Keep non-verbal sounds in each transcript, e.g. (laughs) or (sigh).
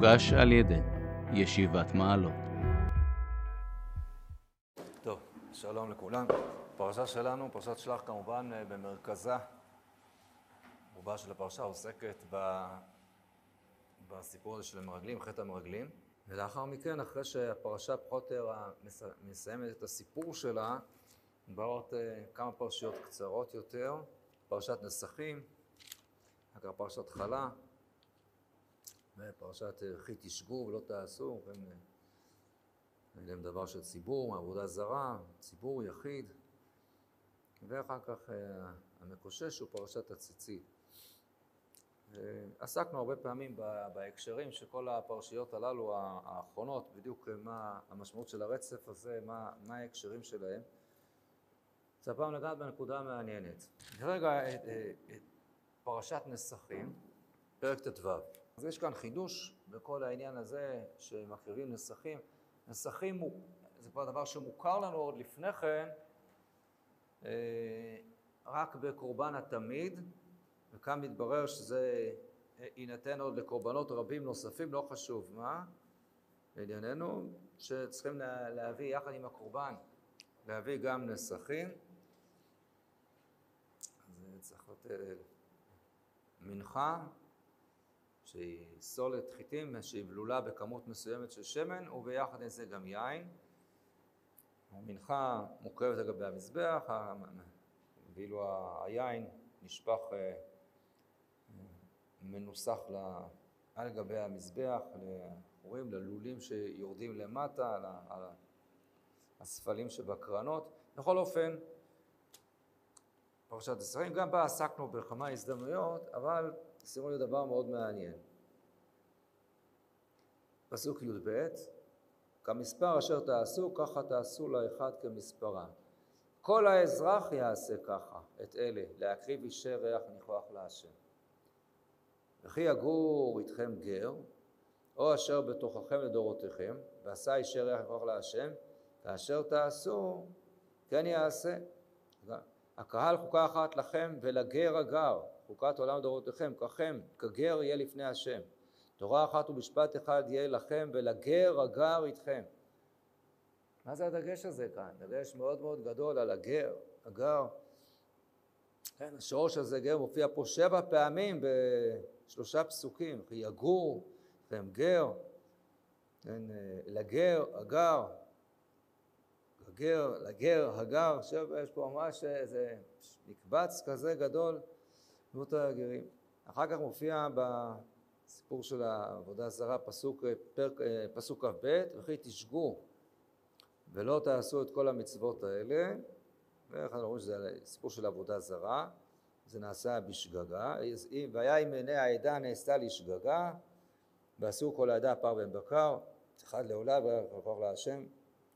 הוגש על ידי ישיבת מעלות. טוב, שלום לכולם. הפרשה שלנו, פרשת שלח כמובן במרכזה, רובה של הפרשה עוסקת ב... בסיפור הזה של המרגלים, חטא המרגלים. ולאחר מכן, אחרי שהפרשה פחות או יותר מסיימת את הסיפור שלה, באות אה, כמה פרשיות קצרות יותר, פרשת נסחים, אחר כך פרשת חלה, ופרשת וכי תשגו ולא תעשו, כן, להם דבר של ציבור, עבודה זרה, ציבור יחיד, ואחר כך אה, המקושש הוא פרשת הציצית. עסקנו הרבה פעמים בהקשרים של כל הפרשיות הללו האחרונות, בדיוק מה המשמעות של הרצף הזה, מה, מה ההקשרים שלהם. אז הפעם לגעת בנקודה מעניינת. כרגע פרשת נסחים, פרק ט"ו. אז יש כאן חידוש בכל העניין הזה שמקריבים. נסחים הוא, זה כבר דבר שמוכר לנו עוד לפני כן, אה, רק בקורבן התמיד, וכאן מתברר שזה יינתן עוד לקורבנות רבים נוספים, לא חשוב מה, לענייננו, שצריכים להביא יחד עם הקורבן, להביא גם נסכים. אז צריך להיות אה, מנחה שהיא סולת חיטים שהיא בלולה בכמות מסוימת של שמן וביחד עם זה גם יין. המנחה מוקרבת לגבי המזבח, ואילו היין נשפך אה, מנוסח על גבי המזבח, רואים ללולים שיורדים למטה, על הספלים שבקרנות. בכל אופן, פרשת ישראל, גם בה עסקנו בכמה הזדמנויות, אבל שימו לי דבר מאוד מעניין. פסוק י"ב: כמספר אשר תעשו, ככה תעשו לאחד כמספרה. כל האזרח יעשה ככה, את אלה, להקריב אישי ריח ניחוח להשם. וכי יגור איתכם גר, או אשר בתוככם לדורותיכם, ועשה אישי ריח ניחוח להשם, כאשר תעשו, כן יעשה. הקהל חוקה אחת לכם ולגר הגר, חוקת עולם לדורותיכם, ככם, כגר יהיה לפני השם. תורה אחת ומשפט אחד יהיה לכם ולגר הגר איתכם. מה זה הדגש הזה כאן? דגש מאוד מאוד גדול על הגר, הגר. כן, השורש הזה גר מופיע פה שבע פעמים בשלושה פסוקים, כי יגור, לכם גר, כן, לגר, הגר, הגר, לגר, הגר, עכשיו יש פה ממש איזה מקבץ כזה גדול, דמות הגרים. אחר כך מופיע בסיפור של העבודה הזרה פסוק, פרק, פסוק כ"ב, וכי תשגו ולא תעשו את כל המצוות האלה, ואיך אנחנו רואים שזה סיפור של עבודה זרה, זה נעשה בשגגה, והיה אם עיני העדה נעשתה לשגגה, ועשו כל העדה פר בן בקר, אחד לעולה וכוח להשם,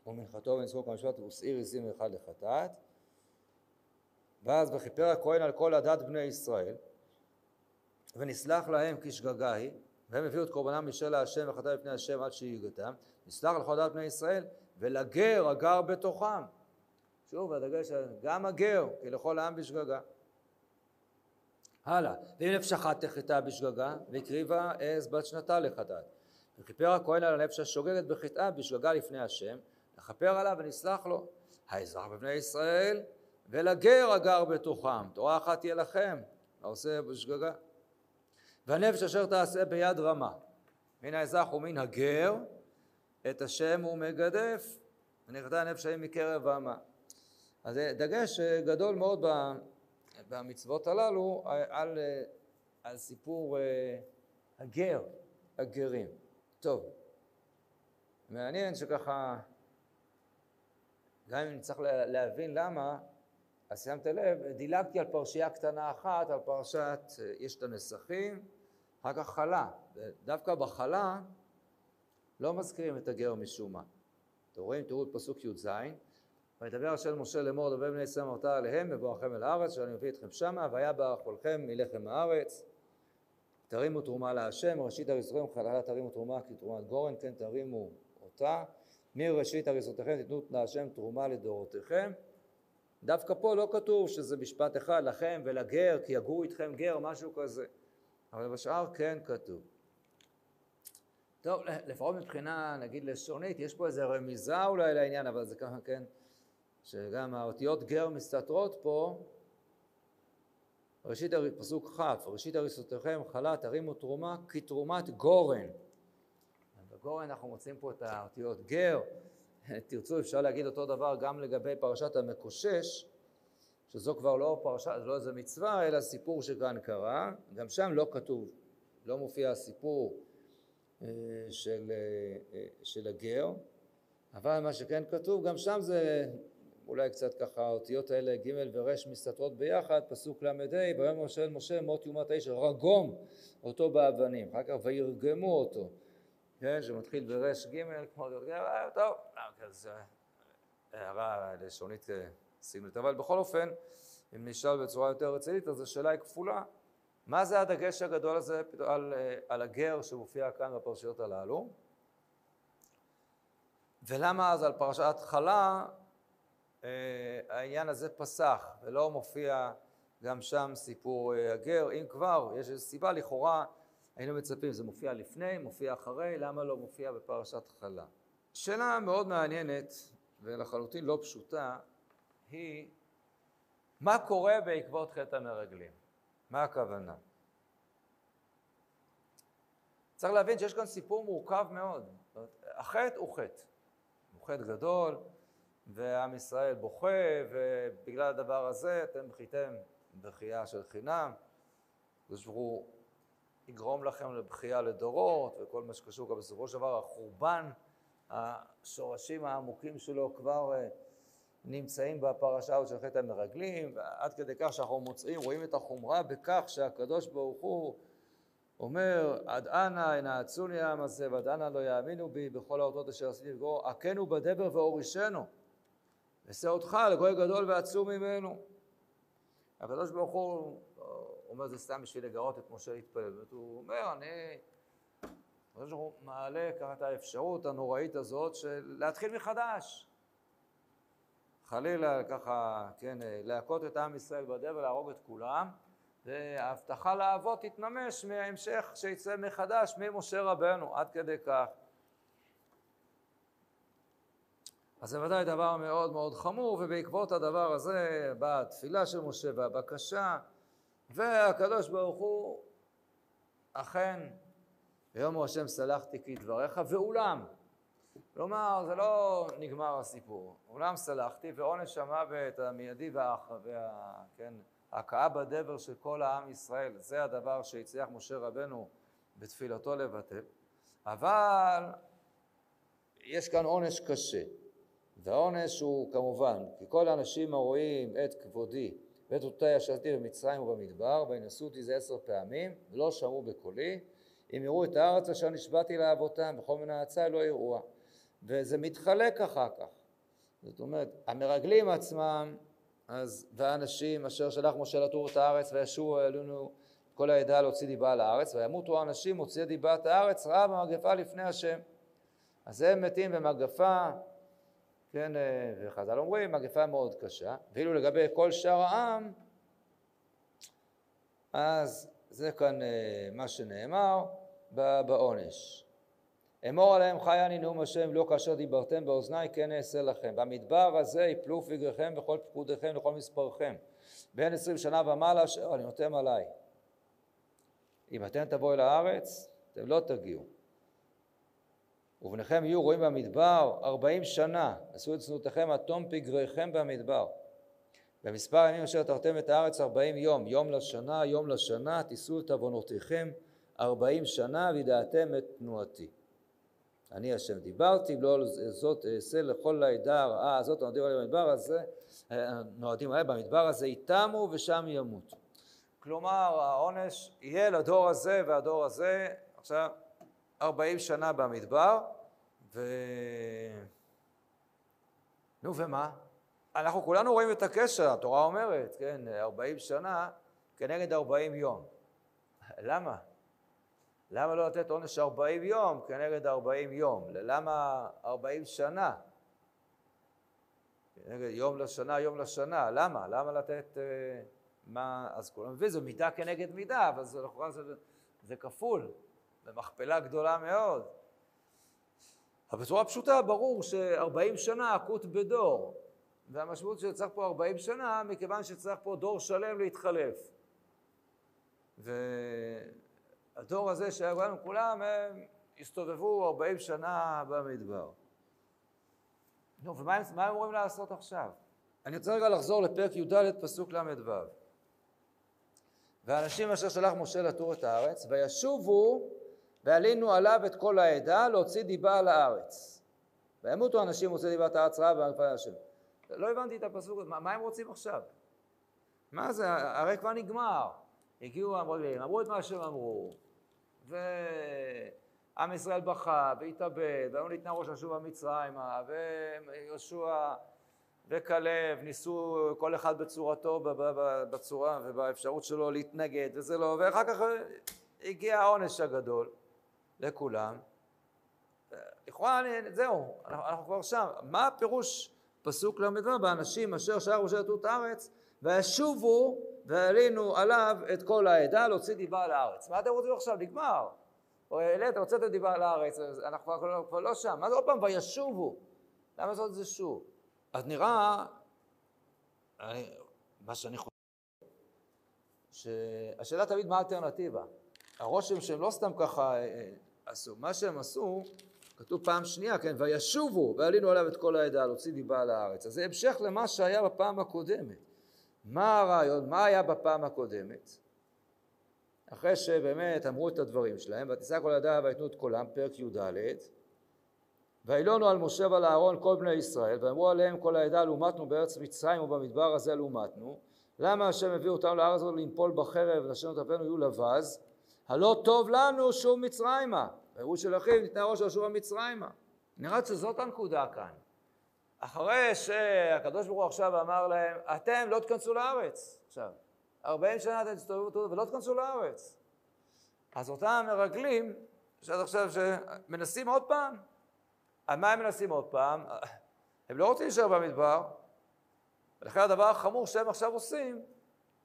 ומנחתו ונצחו כמשפט ושעיר עזים אחד לחטאת. ואז וכיפר הכהן על כל עדת בני ישראל, ונסלח להם כשגגה היא, והם הביאו את קורבנם משל השם וחטא לפני השם עד שיגתם, נסלח לכל עדת בני ישראל, ולגר הגר בתוכם. שוב, הדגש, גם הגר, כי לכל העם בשגגה. הלאה, ואם נפש אחת תחטא בשגגה, והקריבה עז בת שנתה לחטאת. וכיפר הכהן על הנפש השוגגת בחטאה בשגגה לפני השם, לכפר עליו ונסלח לו. האזרח בבני ישראל, ולגר הגר בתוכם. תורה אחת תהיה לכם, העושה בשגגה. והנפש אשר תעשה ביד רמה, מן האזרח ומן הגר, את השם הוא מגדף, ונכתה הנפש ההיא מקרב עמה. אז זה דגש גדול מאוד במצוות הללו על, על סיפור הגר, הגרים. טוב, מעניין שככה, גם אם נצטרך להבין למה, אז שמת לב, דילגתי על פרשייה קטנה אחת, על פרשת, יש את הנסחים, אחר כך חלה. דווקא בחלה לא מזכירים את הגר משום מה. אתם רואים, תראו את פסוק י"ז, וידבר השם משה לאמור דבר בני ישראל אמרת עליהם מבואכם אל הארץ שאני מביא אתכם שמה והיה באכולכם מלחם הארץ תרימו תרומה להשם ראשית הריסותיכם חללה תרימו תרומה כתרומת גורן כן תרימו אותה מראשית הריסותיכם תיתנו להשם תרומה לדורותיכם דווקא פה לא כתוב שזה משפט אחד לכם ולגר כי יגור איתכם גר משהו כזה אבל בשאר כן כתוב טוב, לפחות מבחינה, נגיד, לשונית, יש פה איזה רמיזה אולי לעניין, אבל זה ככה, כן, שגם האותיות גר מסתתרות פה. ראשית, פסוק כ', ראשית הריסותיכם חלה תרימו תרומה כתרומת גורן. בגורן אנחנו מוצאים פה את האותיות גר. תרצו, אפשר להגיד אותו דבר גם לגבי פרשת המקושש, שזו כבר לא פרשה, לא איזה מצווה, אלא סיפור שכאן קרה. גם שם לא כתוב, לא מופיע הסיפור אה, של, אה, אה, של הגר, אבל מה שכן כתוב, גם שם זה אולי קצת ככה, האותיות האלה ג' ור' מסתתרות ביחד, פסוק ל"ה, ביום אל משה מות יומת האיש, רגום אותו באבנים, אחר כך וירגמו אותו, כן, שמתחיל בר' ג', כמו טוב, אז הערה לשונית סגנית, אבל בכל אופן, אם נשאל בצורה יותר רצינית, אז השאלה היא כפולה, מה זה הדגש הגדול הזה על, על הגר שמופיע כאן בפרשיות הללו? ולמה אז על פרשת חלה אה, העניין הזה פסח ולא מופיע גם שם סיפור אה, הגר, אם כבר יש איזו סיבה לכאורה היינו מצפים, זה מופיע לפני, מופיע אחרי, למה לא מופיע בפרשת חלה? שאלה מאוד מעניינת ולחלוטין לא פשוטה היא מה קורה בעקבות חטא המרגלים? מה הכוונה? צריך להבין שיש כאן סיפור מורכב מאוד. החטא הוא חטא. הוא חטא גדול, ועם ישראל בוכה, ובגלל הדבר הזה אתם בכיתם בכייה של חינם. הקדוש ברוך הוא יגרום לכם לבכייה לדורות, וכל מה שקשור גם בסופו של דבר, החורבן, השורשים העמוקים שלו כבר אה, נמצאים בפרשה הזאת של חטא המרגלים, ועד כדי כך שאנחנו מוצאים, רואים את החומרה בכך שהקדוש ברוך הוא אומר, עד אנה ינעצוני העם הזה, ועד אנה לא יאמינו בי בכל האותות אשר עשיתי לגור, הכנו בדבר והורישנו. אעשה אותך לגוי גדול ועצום ממנו. הקדוש ברוך הוא אומר זה סתם בשביל לגרות את משה להתפלל, הוא אומר, אני... הקדוש ברוך הוא מעלה ככה את האפשרות הנוראית הזאת של להתחיל מחדש. חלילה ככה, כן, להכות את עם ישראל בדבר, להרוג את כולם, וההבטחה לאבות תתממש מההמשך שיצא מחדש ממשה רבנו, עד כדי כך. אז זה ודאי דבר מאוד מאוד חמור, ובעקבות הדבר הזה באה התפילה של משה והבקשה, והקדוש ברוך הוא אכן, ויאמר השם סלחתי כדבריך, ואולם, כלומר זה לא נגמר הסיפור, אולם סלחתי ועונש המוות המיידי והאח, וה... כן, ההכאה בדבר של כל העם ישראל, זה הדבר שהצליח משה רבנו בתפילתו לבטל, אבל יש כאן עונש קשה. והעונש הוא כמובן, כי כל האנשים הרואים את כבודי ואת אותי ישבתי במצרים ובמדבר, וינשאו אותי זה עשר פעמים, ולא שמעו בקולי, אם יראו את הארץ אשר נשבעתי לאבותם, וכל מיני עצה לא יראוה. וזה מתחלק אחר כך. זאת אומרת, המרגלים עצמם, אז, והאנשים אשר שלח משה לתור את הארץ, וישובו אלינו כל העדה להוציא דיבה על הארץ, וימותו האנשים מוציאי דיבת הארץ, רעה במגפה לפני השם. אז הם מתים במגפה, כן, אה, וחז"ל אומרים, מגפה מאוד קשה, ואילו לגבי כל שאר העם, אז זה כאן אה, מה שנאמר בעונש. אמור עליהם חי אני נאום השם לא כאשר דיברתם באוזני כן אעשה לכם. במדבר הזה יפלו פגריכם וכל פקודיכם וכל מספרכם. בין עשרים שנה ומעלה אשר אני נותם עליי. אם אתם תבואו אל הארץ, אתם לא תגיעו. ובניכם יהיו רועים במדבר ארבעים שנה, עשו את צנותיכם עד תום פגריכם במדבר. במספר הימים אשר תרתם את הארץ ארבעים יום, יום לשנה, יום לשנה, תישאו את עוונותיכם ארבעים שנה, וידעתם את תנועתי. אני השם דיברתי, לא זאת אעשה לכל העדה הרעה הזאת הנועדים עליהם במדבר הזה, נועדים עליהם במדבר הזה, יתמו ושם ימותו. כלומר, העונש יהיה לדור הזה והדור הזה, עכשיו, ארבעים שנה במדבר, ו... נו, ומה? אנחנו כולנו רואים את הקשר, התורה אומרת, כן, ארבעים שנה כנגד ארבעים יום. למה? למה לא לתת עונש ארבעים יום כנגד ארבעים יום? למה ארבעים שנה? כנגד יום לשנה, יום לשנה. למה? למה לתת... אה, מה... אז כולם מבינים, זו מידה כנגד מידה, אבל זה זה, זה כפול, זו מכפלה גדולה מאוד. אבל בצורה פשוטה ברור ש-40 שנה עקות בדור, והמשמעות שצריך פה 40 שנה מכיוון שצריך פה דור שלם להתחלף. והדור הזה שהיה לנו כולם, הם הסתובבו 40 שנה במדבר. נו, ומה הם, אמורים לעשות עכשיו? אני רוצה רגע לחזור לפרק י"ד, פסוק ל"ו. ואנשים אשר שלח משה לתור את הארץ, וישובו ועלינו עליו את כל העדה להוציא דיבה על הארץ. וימותו אנשים מוצאי דיבת הארץ רעה במפעל השם. לא הבנתי את הפסוק, מה, מה הם רוצים עכשיו? מה זה, הרי כבר נגמר. הגיעו המרגלים, אמרו את מה שהם אמרו, ועם ישראל בכה והתאבד, והיום ניתנה ראש לשוב מצרימה, ויהושע וכלב ניסו כל אחד בצורתו, בצורה ובאפשרות שלו להתנגד, וזה לא, ואחר כך הגיע העונש הגדול לכולם. לכאורה, זהו, אנחנו, אנחנו כבר שם. מה הפירוש פסוק ל"ו באנשים אשר שער משה לתות הארץ וישובו ועלינו עליו את כל העדה להוציא דיבה על הארץ. מה אתם רוצים עכשיו? נגמר. או העלית, הוצאת דיבה על הארץ, אנחנו כבר כבר לא שם. מה זה עוד פעם וישובו? למה לעשות את זה שוב? אז נראה, אני, מה שאני חושב, שהשאלה תמיד מה האלטרנטיבה. הרושם שהם לא סתם ככה אה, אה, עשו, מה שהם עשו, כתוב פעם שנייה, כן, וישובו ועלינו עליו את כל העדה להוציא דיבה על הארץ. אז זה המשך למה שהיה בפעם הקודמת. מה הרעיון, מה היה בפעם הקודמת? אחרי שבאמת אמרו את הדברים שלהם, ותישא כל העדה ויתנו את קולם, פרק י"ד, וילונו על משה ועל אהרון כל בני ישראל, ואמרו עליהם כל העדה לעומתנו בארץ מצרים ובמדבר הזה לעומתנו, למה השם הביא אותנו לארץ הזאת לנפול בחרב ונשנו את אפינו יהיו לבז, הלא טוב לנו שוב מצרימה, ויראו של אחיו ניתנה ראש על שוב המצרימה. נראה שזאת הנקודה כאן. אחרי שהקדוש ברוך הוא עכשיו אמר להם, אתם לא תכנסו לארץ עכשיו. ארבעים שנה אתם תסתובבו ולא תכנסו לארץ. אז אותם מרגלים, שעד עכשיו שמנסים עוד פעם, על מה הם מנסים עוד פעם? (laughs) הם לא רוצים להישאר במדבר, ולכן הדבר החמור שהם עכשיו עושים,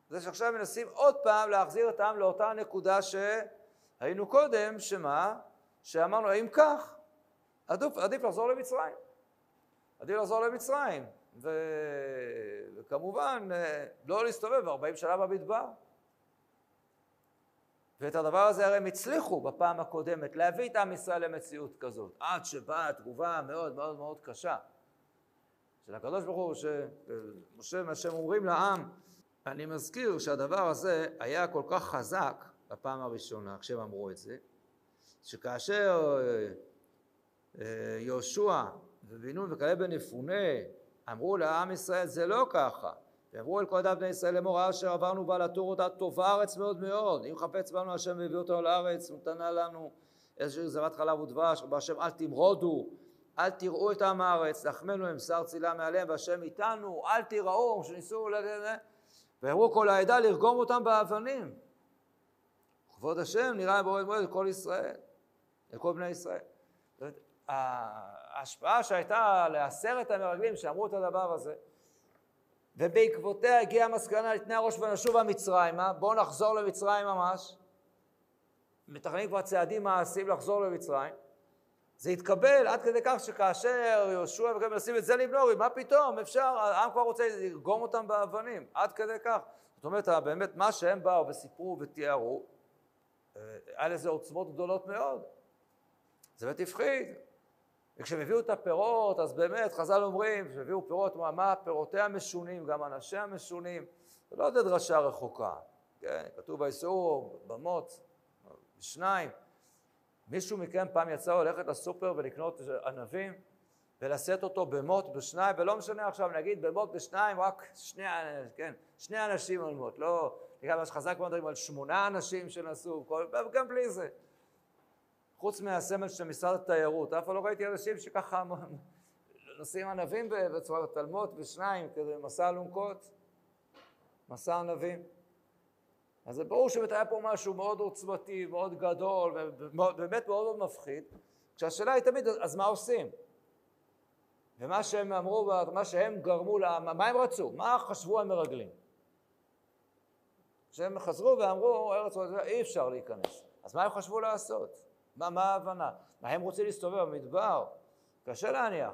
זה שעכשיו מנסים עוד פעם להחזיר אותם לאותה נקודה שהיינו קודם, שמה? שאמרנו, האם כך, עדיף, עדיף לחזור למצרים. עדיף לחזור למצרים, ו... וכמובן לא להסתובב 40 שנה במדבר. ואת הדבר הזה הרי הם הצליחו בפעם הקודמת להביא את עם ישראל למציאות כזאת, עד שבאה תגובה מאוד מאוד מאוד קשה של הקדוש ברוך הוא, שמשה מה שהם אומרים לעם, אני מזכיר שהדבר הזה היה כל כך חזק בפעם הראשונה כשהם אמרו את זה, שכאשר אה, אה, יהושע ובן נון וכלב בן יפונה אמרו לעם ישראל זה לא ככה. ואמרו אל כל עדת בני ישראל לאמור אשר עברנו בה לתור אותה טובה הארץ מאוד מאוד. אם חפץ בנו השם והביא אותנו לארץ ונתנה לנו איזושהי זבת חלב ודבש בהשם אל תמרודו אל תראו את עם הארץ לחמנו הם שר צילה מעליהם והשם איתנו אל תיראו שניסו ואמרו כל העדה לרגום אותם באבנים. כבוד השם נראה בורא מועד לכל ישראל לכל בני ישראל. ההשפעה שהייתה לעשרת המרגלים שאמרו את הדבר הזה, ובעקבותיה הגיעה המסקנה לפני הראש ונשוב המצרימה, בואו נחזור למצרים ממש, מתכננים כבר צעדים מעשיים לחזור למצרים, זה התקבל עד כדי כך שכאשר יהושע וגם מנסים את זה לבנור, מה פתאום, אפשר, העם כבר רוצה לרגום אותם באבנים, עד כדי כך. זאת אומרת, באמת, מה שהם באו וסיפרו ותיארו, אה, היה לזה עוצמות גדולות מאוד. זה באמת הפחיד. וכשהם הביאו את הפירות, אז באמת חז"ל אומרים, כשהביאו פירות, מה, מה פירותיה משונים, גם אנשיה משונים, זה לא איזה דרשה רחוקה, כן, כתוב באיסור, במות, שניים. מישהו מכם פעם יצא ללכת לסופר ולקנות ענבים ולשאת אותו במות בשניים, ולא משנה עכשיו, נגיד במות בשניים, רק שני, כן, שני אנשים על מות, לא, נקרא מה שחזק מאוד על שמונה אנשים שנסעו, גם בלי זה. חוץ מהסמל של משרד התיירות, אף פעם לא ראיתי אנשים שככה (laughs) נושאים ענבים בצורה תלמוד ושניים, כזה מסע אלונקות, מסע ענבים. אז זה ברור שבאמת היה פה משהו מאוד עוצמתי, מאוד גדול, ובאמת מאוד מאוד מפחיד. כשהשאלה היא תמיד, אז מה עושים? ומה שהם אמרו, מה שהם גרמו, מה הם רצו? מה חשבו המרגלים? כשהם חזרו ואמרו, ארץ אי אפשר להיכנס. אז מה הם חשבו לעשות? מה, מה ההבנה? מה הם רוצים להסתובב במדבר? קשה להניח.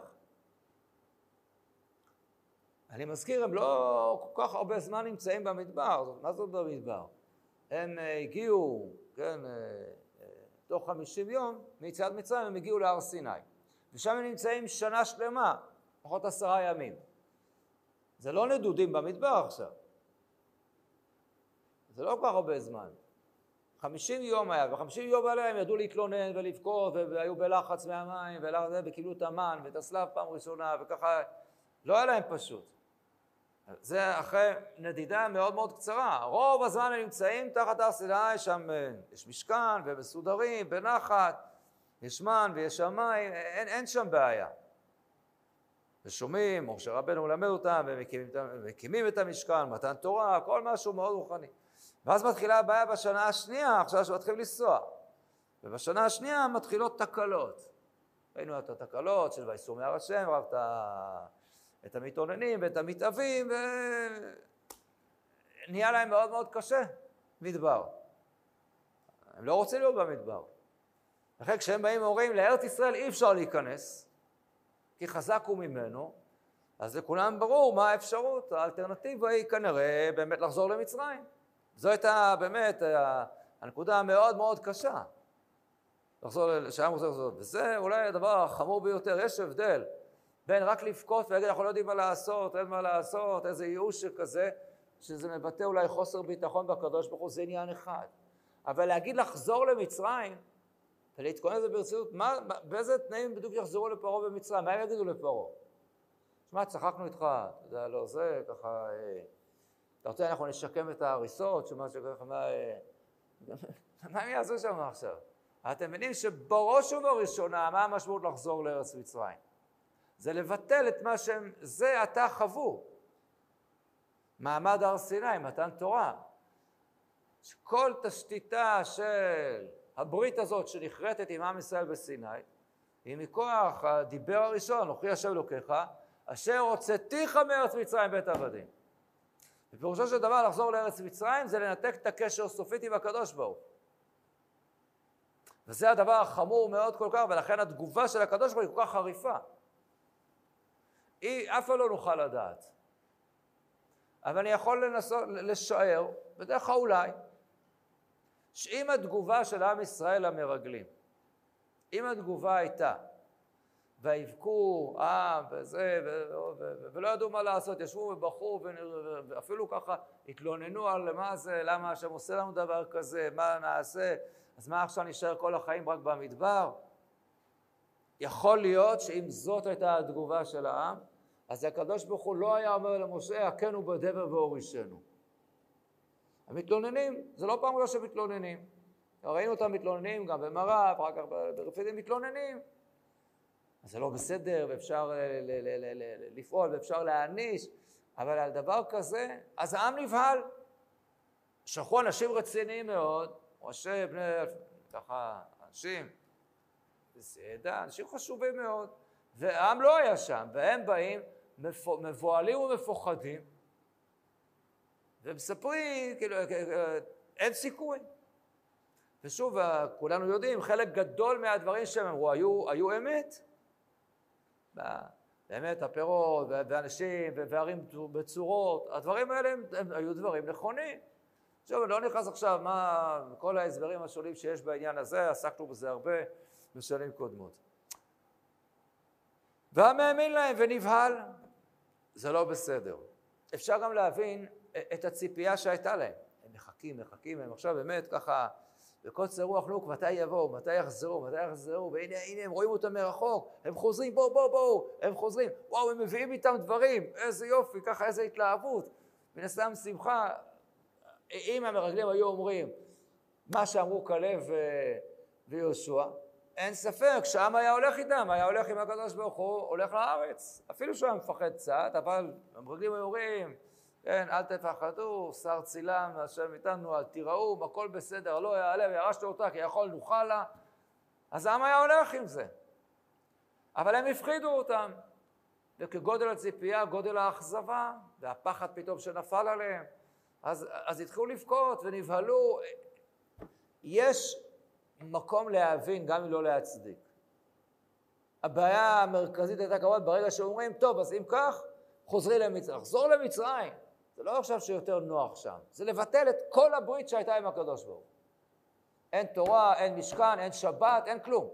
אני מזכיר, הם לא כל כך הרבה זמן נמצאים במדבר, מה זאת במדבר? הם אה, הגיעו, כן, אה, אה, תוך 50 יום מיציאת מצרים הם הגיעו להר סיני. ושם הם נמצאים שנה שלמה, פחות עשרה ימים. זה לא נדודים במדבר עכשיו. זה לא כל כך הרבה זמן. חמישים יום היה, וחמישים יום האלה הם ידעו להתלונן ולבכות, והיו בלחץ מהמים, וקיבלו את המן ואת הסלב פעם ראשונה, וככה, לא היה להם פשוט. זה אחרי נדידה מאוד מאוד קצרה. רוב הזמן הם נמצאים תחת הר סיני, שם אה, יש משכן, והם מסודרים, בנחת, יש מן ויש שמיים, אין, אין שם בעיה. ושומעים, משה רבנו מלמד אותם, ומקימים את המשכן, מתן תורה, כל משהו מאוד רוחני. ואז מתחילה הבעיה בשנה השנייה, עכשיו שמתחילים לנסוע. ובשנה השנייה מתחילות תקלות. ראינו את התקלות של ויסעו מהר השם, רק את המתאוננים ואת המתאבים, ונהיה להם מאוד מאוד קשה, מדבר. הם לא רוצים להיות במדבר. לכן כשהם באים ואומרים, לארץ ישראל אי אפשר להיכנס, כי חזק הוא ממנו, אז לכולם ברור מה האפשרות, האלטרנטיבה היא כנראה באמת לחזור למצרים. זו הייתה באמת הנקודה המאוד מאוד קשה. לחזור, שהיה מוזר לחזור. וזה אולי הדבר החמור ביותר, יש הבדל בין רק לבכות ולהגיד אנחנו לא יודעים מה לעשות, אין מה לעשות, איזה ייאוש שכזה, שזה מבטא אולי חוסר ביטחון בקדוש ברוך הוא, זה עניין אחד. אבל להגיד לחזור למצרים ולהתכונן לזה ברצינות, מה, באיזה תנאים בדיוק יחזרו לפרעה במצרים? מה הם יגידו לפרעה? שמע, צחקנו איתך, אתה יודע, לא זה, ככה... אה, אתה רוצה, אנחנו נשקם את ההריסות, שמה שככה, מה... אה, (laughs) מה הם יעשו שם עכשיו? אתם מבינים שבראש ובראשונה, מה המשמעות לחזור לארץ מצרים? זה לבטל את מה שהם, זה עתה חוו. מעמד הר סיני, מתן תורה. שכל תשתיתה של הברית הזאת שנחרטת עם עם ישראל בסיני, היא מכוח הדיבר הראשון, אוכי השם אלוקיך, אשר הוצאתיך מארץ מצרים בית עבדים. ופירושו של דבר לחזור לארץ מצרים זה לנתק את הקשר סופית עם הקדוש ברוך וזה הדבר החמור מאוד כל כך, ולכן התגובה של הקדוש ברוך היא כל כך חריפה. היא, אף פעם לא נוכל לדעת. אבל אני יכול לנסות, לשער, בדרך כלל אולי, שאם התגובה של עם ישראל למרגלים, אם התגובה הייתה, ויבכו עם וזה, ולא ידעו מה לעשות, ישבו ובכו, ואפילו ככה התלוננו על מה זה, למה השם עושה לנו דבר כזה, מה נעשה, אז מה עכשיו נשאר כל החיים רק במדבר? יכול להיות שאם זאת הייתה התגובה של העם, אז הקדוש ברוך הוא לא היה אומר למשה, הכנו בדבר והורישנו. המתלוננים, זה לא פעם ראשונה שמתלוננים. ראינו אותם מתלוננים גם במראה, ואחר כך ברפידים מתלוננים. אז זה לא בסדר, ואפשר לפעול, ואפשר להעניש, אבל על דבר כזה, אז העם נבהל. שלחו אנשים רציניים מאוד, ראשי בני, ככה, אנשים, בסדר, אנשים חשובים מאוד, והעם לא היה שם, והם באים מבוהלים ומפוחדים, ומספרים, כאילו, אין סיכוי. ושוב, כולנו יודעים, חלק גדול מהדברים שהם אמרו היו, היו אמת. באמת, הפירות, ואנשים, וערים בצורות, הדברים האלה הם, הם היו דברים נכונים. שוב, אני לא נכנס עכשיו מה כל ההסברים השונים שיש בעניין הזה, עסקנו בזה הרבה בשנים קודמות. והעם האמין להם ונבהל, זה לא בסדר. אפשר גם להבין את הציפייה שהייתה להם. הם מחכים, מחכים, הם עכשיו באמת ככה בקוצר רוח נוק, מתי יבואו, מתי יחזרו, מתי יחזרו, והנה, הנה, הם רואים אותם מרחוק, הם חוזרים, בואו, בואו, בואו, הם חוזרים, וואו, הם מביאים איתם דברים, איזה יופי, ככה, איזה התלהבות. מן הסתם שמחה, אם המרגלים היו אומרים מה שאמרו כלב ויהושע, אין ספק שהעם היה הולך איתם, היה הולך עם הקדוש ברוך הוא, הולך לארץ. אפילו שהוא היה מפחד קצת, אבל המרגלים אומרים, כן, אל תפחדו, שר צילם, השם איתנו, אל תיראו, הכל בסדר, לא יעלה וירשת אותה כי יכול נוכל לה. אז העם היה הולך עם זה. אבל הם הפחידו אותם. וכגודל הציפייה, גודל האכזבה, והפחד פתאום שנפל עליהם, אז, אז התחילו לבכות ונבהלו. יש מקום להבין, גם אם לא להצדיק. הבעיה המרכזית הייתה כמובן ברגע שאומרים, טוב, אז אם כך, חוזרי למצרים. לחזור למצרים, זה לא עכשיו שיותר נוח שם, זה לבטל את כל הברית שהייתה עם הקדוש ברוך. אין תורה, אין משכן, אין שבת, אין כלום.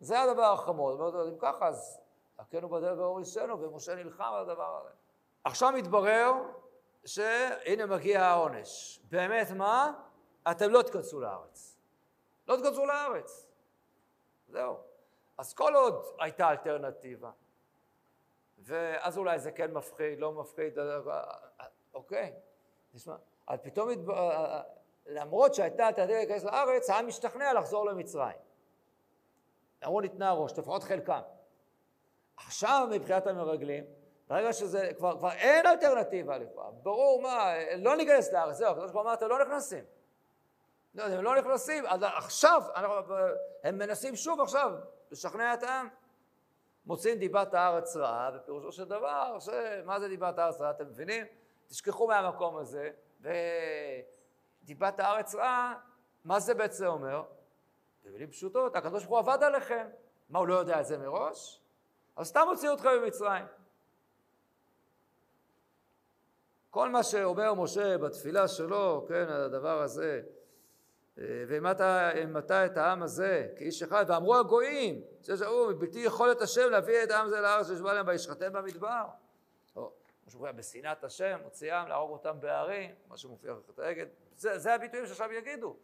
זה הדבר החמור. אם ככה, אז הכנו בדרך והורישנו, ומשה נלחם על הדבר הזה. עכשיו מתברר שהנה מגיע העונש. באמת מה? אתם לא תיכנסו לארץ. לא תיכנסו לארץ. זהו. אז כל עוד הייתה אלטרנטיבה, ואז אולי זה כן מפחיד, לא מפחיד, אוקיי. תשמע, אז פתאום, למרות שהייתה אלטרנטיבה להיכנס לארץ, העם משתכנע לחזור למצרים. אמרו ניתנה הראש, לפחות חלקם. עכשיו מבחינת המרגלים, ברגע שזה, כבר, כבר אין אלטרנטיבה לכאורה, ברור מה, לא ניכנס לארץ, זהו, הקדוש ברוך הוא אמר, אתם לא נכנסים. לא, הם לא נכנסים, אז עכשיו, אנחנו, הם מנסים שוב עכשיו לשכנע את העם. מוצאים דיבת הארץ רעה, ופירושו של דבר, מה זה דיבת הארץ רעה, אתם מבינים? תשכחו מהמקום הזה, ודיבת הארץ רעה, מה זה בעצם אומר? במילים פשוטות, הקדוש ברוך הוא עבד עליכם. מה, הוא לא יודע את זה מראש? אז סתם הוציאו אתכם ממצרים. כל מה שאומר משה בתפילה שלו, כן, הדבר הזה, ומטה את העם הזה כאיש אחד, ואמרו הגויים, שזהו, מבלתי יכולת השם להביא את העם הזה לארץ שישבע להם וישחטם במדבר. או, כמו שמופיע בשנאת השם, מוציאם להרוג אותם בערים, מה שמופיע בחטא העגל, זה, זה הביטויים שעכשיו יגידו.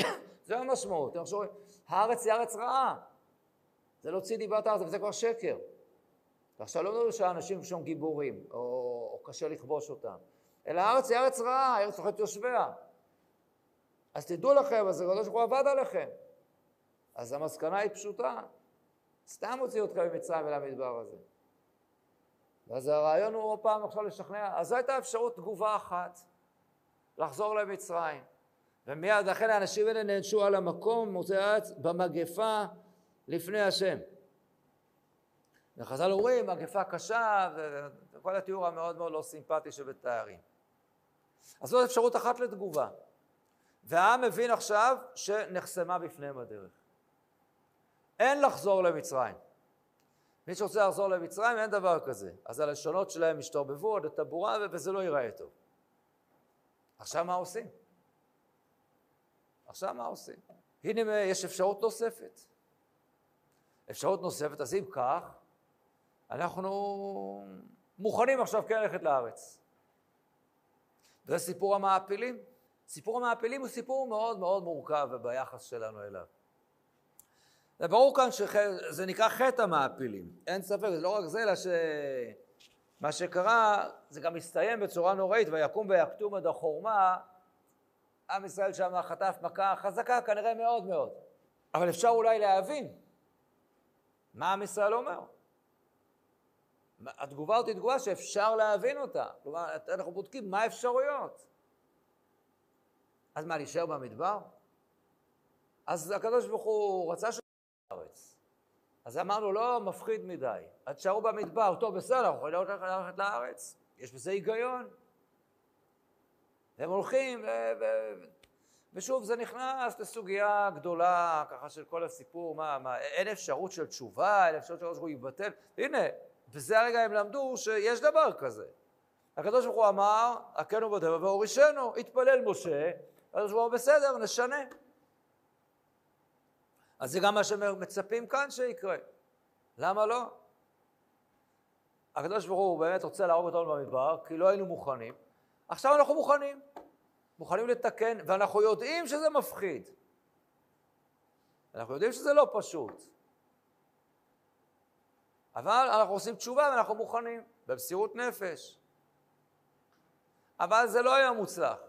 (coughs) זה המשמעות. אתם חושבים, הארץ היא ארץ רעה. זה להוציא דיבת הארץ, וזה כבר שקר. ועכשיו לא מדברים שהאנשים שם גיבורים, או, או קשה לכבוש אותם, אלא הארץ היא ארץ רעה, הארץ אוכלת יושביה. אז תדעו לכם, אז הקדוש ברוך הוא עבד עליכם. אז המסקנה היא פשוטה, סתם הוציאו אתכם ממצרים ולמדבר הזה. ואז הרעיון הוא עוד פעם עכשיו לשכנע, אז זו הייתה אפשרות תגובה אחת, לחזור למצרים. ומיד לכן האנשים האלה נענשו על המקום, מוצאי הארץ, במגפה לפני השם. וחז"ל אומרים, מגפה קשה, וכל התיאור המאוד מאוד לא סימפטי שבתארים. אז זאת אפשרות אחת לתגובה. והעם מבין עכשיו שנחסמה בפניהם הדרך. אין לחזור למצרים. מי שרוצה לחזור למצרים, אין דבר כזה. אז הלשונות שלהם השתרבבו עד הטבורה, וזה לא ייראה טוב. עכשיו מה עושים? עכשיו מה עושים? הנה יש אפשרות נוספת. אפשרות נוספת, אז אם כך, אנחנו מוכנים עכשיו כן ללכת לארץ. זה סיפור המעפילים. סיפור המעפילים הוא סיפור מאוד מאוד מורכב ביחס שלנו אליו. זה ברור כאן שזה נקרא חטא המעפילים, אין ספק, זה לא רק זה, אלא שמה שקרה, זה גם הסתיים בצורה נוראית, ויקום ויקטום עד החורמה, עם ישראל שם חטף מכה חזקה כנראה מאוד מאוד. אבל אפשר אולי להבין מה עם ישראל אומר. התגובה הזאת היא תגובה שאפשר להבין אותה. כלומר, אנחנו בודקים מה האפשרויות. אז מה, להישאר במדבר? אז הקדוש ברוך הוא רצה ש... לארץ. אז אמרנו, לא, מפחיד מדי. אז תשארו במדבר, טוב, בסדר, אנחנו יכולים ללכת לארץ. יש בזה היגיון. והם הולכים, ו... ו... ושוב, זה נכנס לסוגיה גדולה, ככה של כל הסיפור, מה, מה, אין אפשרות של תשובה, אין אפשרות שהקדוש ברוך הוא יבטל. הנה, בזה הרגע הם למדו שיש דבר כזה. הקדוש ברוך הוא אמר, הכנו בטבע והורישנו, התפלל משה, ברוך הוא בסדר, נשנה. אז זה גם מה שמצפים כאן שיקרה. למה לא? הקדוש ברוך הוא באמת רוצה להרוג אותנו במדבר, כי לא היינו מוכנים. עכשיו אנחנו מוכנים. מוכנים לתקן, ואנחנו יודעים שזה מפחיד. אנחנו יודעים שזה לא פשוט. אבל אנחנו עושים תשובה ואנחנו מוכנים, במסירות נפש. אבל זה לא היה מוצלח.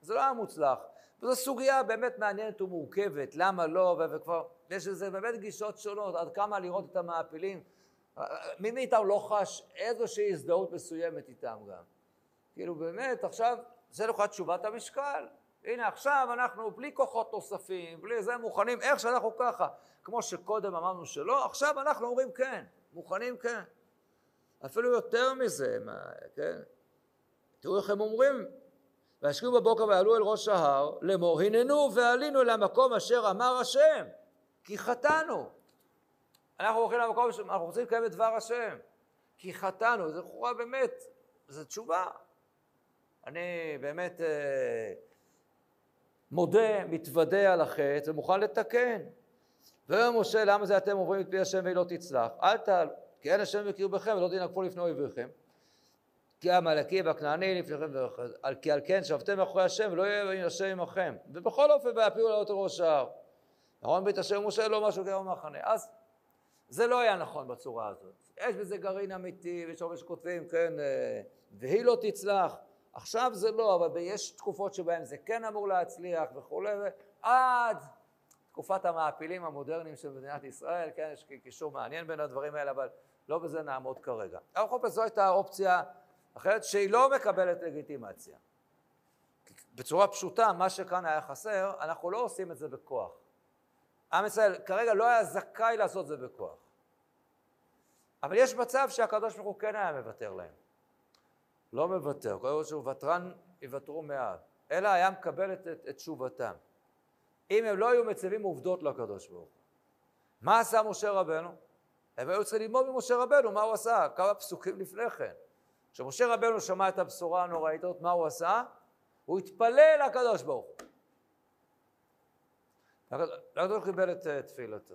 זה לא היה מוצלח. וזו סוגיה באמת מעניינת ומורכבת, למה לא, וכבר, יש לזה באמת גישות שונות, עד כמה לראות את המעפילים. מי מאיתנו לא חש איזושהי הזדהות מסוימת איתם גם. כאילו באמת, עכשיו, זה לך תשובת המשקל. הנה עכשיו אנחנו בלי כוחות נוספים, בלי זה מוכנים, איך שאנחנו ככה. כמו שקודם אמרנו שלא, עכשיו אנחנו אומרים כן, מוכנים כן. אפילו יותר מזה, מה, כן? תראו איך הם אומרים, וישכיבו בבוקר ועלו אל ראש ההר לאמור הננו ועלינו אל המקום אשר אמר השם כי חטאנו אנחנו הולכים למקום שאנחנו רוצים לקיים את דבר השם, כי חטאנו, זה לכאורה באמת, זו תשובה. אני באמת אה, מודה, מתוודה על החטא ומוכן לתקן. ואומר משה, למה זה אתם עוברים את פי השם והיא לא תצלח? אל תעלו, כי אין השם בקרבכם ולא תנהגו לפני אויביכם. כי העמלקי והכנעני לפניכם, כי על כן שבתם מאחורי השם ולא יהיה השם עמכם. ובכל אופן ויפילו לעלות ראש ההר. נכון בית השם משה לא משהו כמו מחנה. אז זה לא היה נכון בצורה הזאת. יש בזה גרעין אמיתי, ויש הרבה שכותבים, כן, אה, והיא לא תצלח. עכשיו זה לא, אבל יש תקופות שבהן זה כן אמור להצליח וכולי, עד תקופת המעפילים המודרניים של מדינת ישראל, כן, יש קישור מעניין בין הדברים האלה, אבל לא בזה נעמוד כרגע. אבל בכל זאת זו הייתה אופציה אחרת שהיא לא מקבלת לגיטימציה. בצורה פשוטה, מה שכאן היה חסר, אנחנו לא עושים את זה בכוח. עם ישראל כרגע לא היה זכאי לעשות את זה בכוח. אבל יש מצב שהקדוש ברוך הוא כן היה מוותר להם. לא מוותר, כל שהוא ותרן יוותרו מעט, אלא היה מקבל את, את, את תשובתם. אם הם לא היו מציבים עובדות לקדוש ברוך הוא. מה עשה משה רבנו? הם היו צריכים ללמוד ממשה רבנו מה הוא עשה, כמה פסוקים לפני כן. כשמשה רבנו שמע את הבשורה הנוראית הזאת, מה הוא עשה? הוא התפלל לקדוש ברוך הוא. הקדוש קיבל את אה, תפילתו.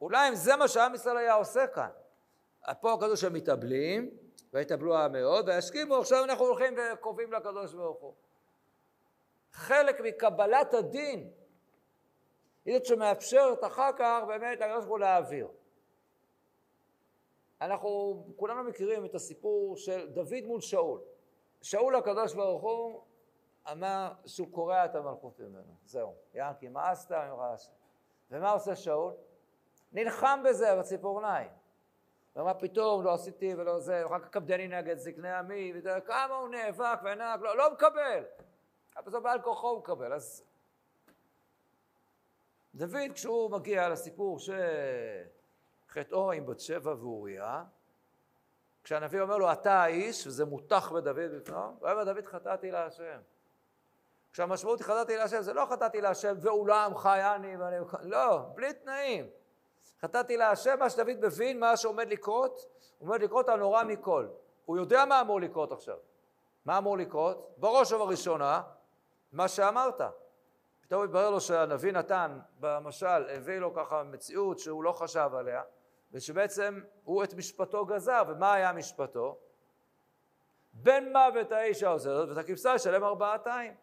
אולי אם זה מה שעם ישראל היה עושה כאן. פה הקדוש הם מתאבלים, ויתאבלו העם מאוד, ויסכימו, עכשיו אנחנו הולכים וקובעים לקדוש ברוך הוא. חלק מקבלת הדין היא זאת שמאפשרת אחר כך באמת לקדוש ברוך הוא להעביר. אנחנו כולנו מכירים את הסיפור של דוד מול שאול. שאול הקדוש ברוך הוא אמר שהוא קורע את המלכות ממנו, זהו. ינקי, מאסת ממך השם. ומה עושה שאול? נלחם בזה בציפורניים. ומה פתאום, לא עשיתי ולא זה, ואחר כך קפדני נגד זקני עמי, וכמה הוא נאבק ונאבק, לא, לא מקבל. בסוף בעל כוחו הוא מקבל. אז דוד, כשהוא מגיע לסיפור שחטאו עם בת שבע ואוריה, כשהנביא אומר לו, אתה האיש, וזה מותח בדוד בפניו, הוא אומר, דוד חטאתי להשם. כשהמשמעות היא חטאתי להשם, זה לא חטאתי להשם ואולם חייני, ואני... לא, בלי תנאים. חטאתי להשם, מה שדוד מבין, מה שעומד לקרות, עומד לקרות הנורא מכל. הוא יודע מה אמור לקרות עכשיו. מה אמור לקרות? בראש ובראשונה, מה שאמרת. פתאום התברר לו שהנביא נתן במשל, הביא לו ככה מציאות שהוא לא חשב עליה, ושבעצם הוא את משפטו גזר, ומה היה משפטו? בן מוות האיש העושה זאת, ואת הכבשה ישלם ארבעתיים.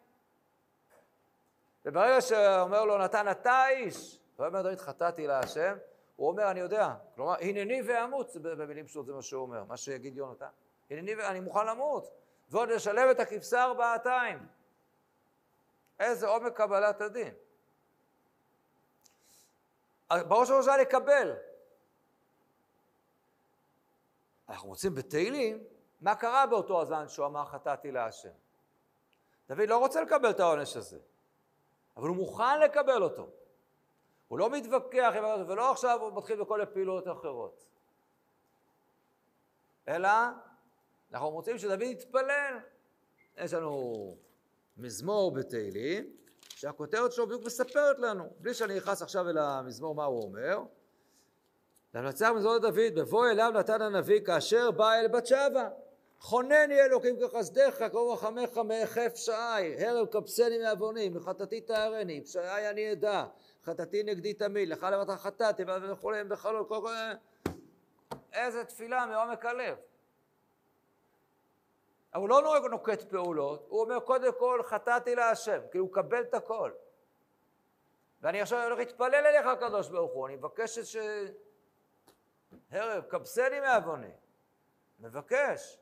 וברגע שאומר לו נתן אתה האיש, ואומר דוד חטאתי להשם, הוא אומר אני יודע, כלומר הנני ואמות, במילים פשוט זה מה שהוא אומר, מה שיגיד יונתן, הנני ואני מוכן למות, ועוד לשלם את הכבשה ארבעתיים. איזה עומק קבלת הדין. בראש ובראשונה לקבל. אנחנו רוצים בתהילים, מה קרה באותו הזמן שהוא אמר חטאתי להשם? דוד לא רוצה לקבל את העונש הזה, אבל הוא מוכן לקבל אותו. הוא לא מתווכח עם הרעיון, ולא עכשיו הוא מתחיל בכל הפעילויות האחרות. אלא אנחנו רוצים שדוד יתפלל. יש לנו מזמור בתהילים, שהכותרת שלו בדיוק מספרת לנו, בלי שאני נכנס עכשיו אל המזמור מה הוא אומר. למנצח מזמור לדוד, בבוא אליו נתן הנביא כאשר בא אל בת שבע. חונני אלוקים כחסדך, קרוב רחמך מאחף שעי, הרב קבסני מעווני, מחטאתי תארני, פשעי אני אדע, חטאתי נגדי תמיד, לך לבטח חטאתי, וכולי, בחלול, כל כל... איזה תפילה מעומק הלב. אבל הוא לא נוקט פעולות, הוא אומר קודם כל חטאתי להשם, כאילו הוא מקבל את הכל. ואני עכשיו הולך להתפלל אליך הקדוש ברוך הוא, אני מבקש ש... הרב, קבסני מעווני. מבקש.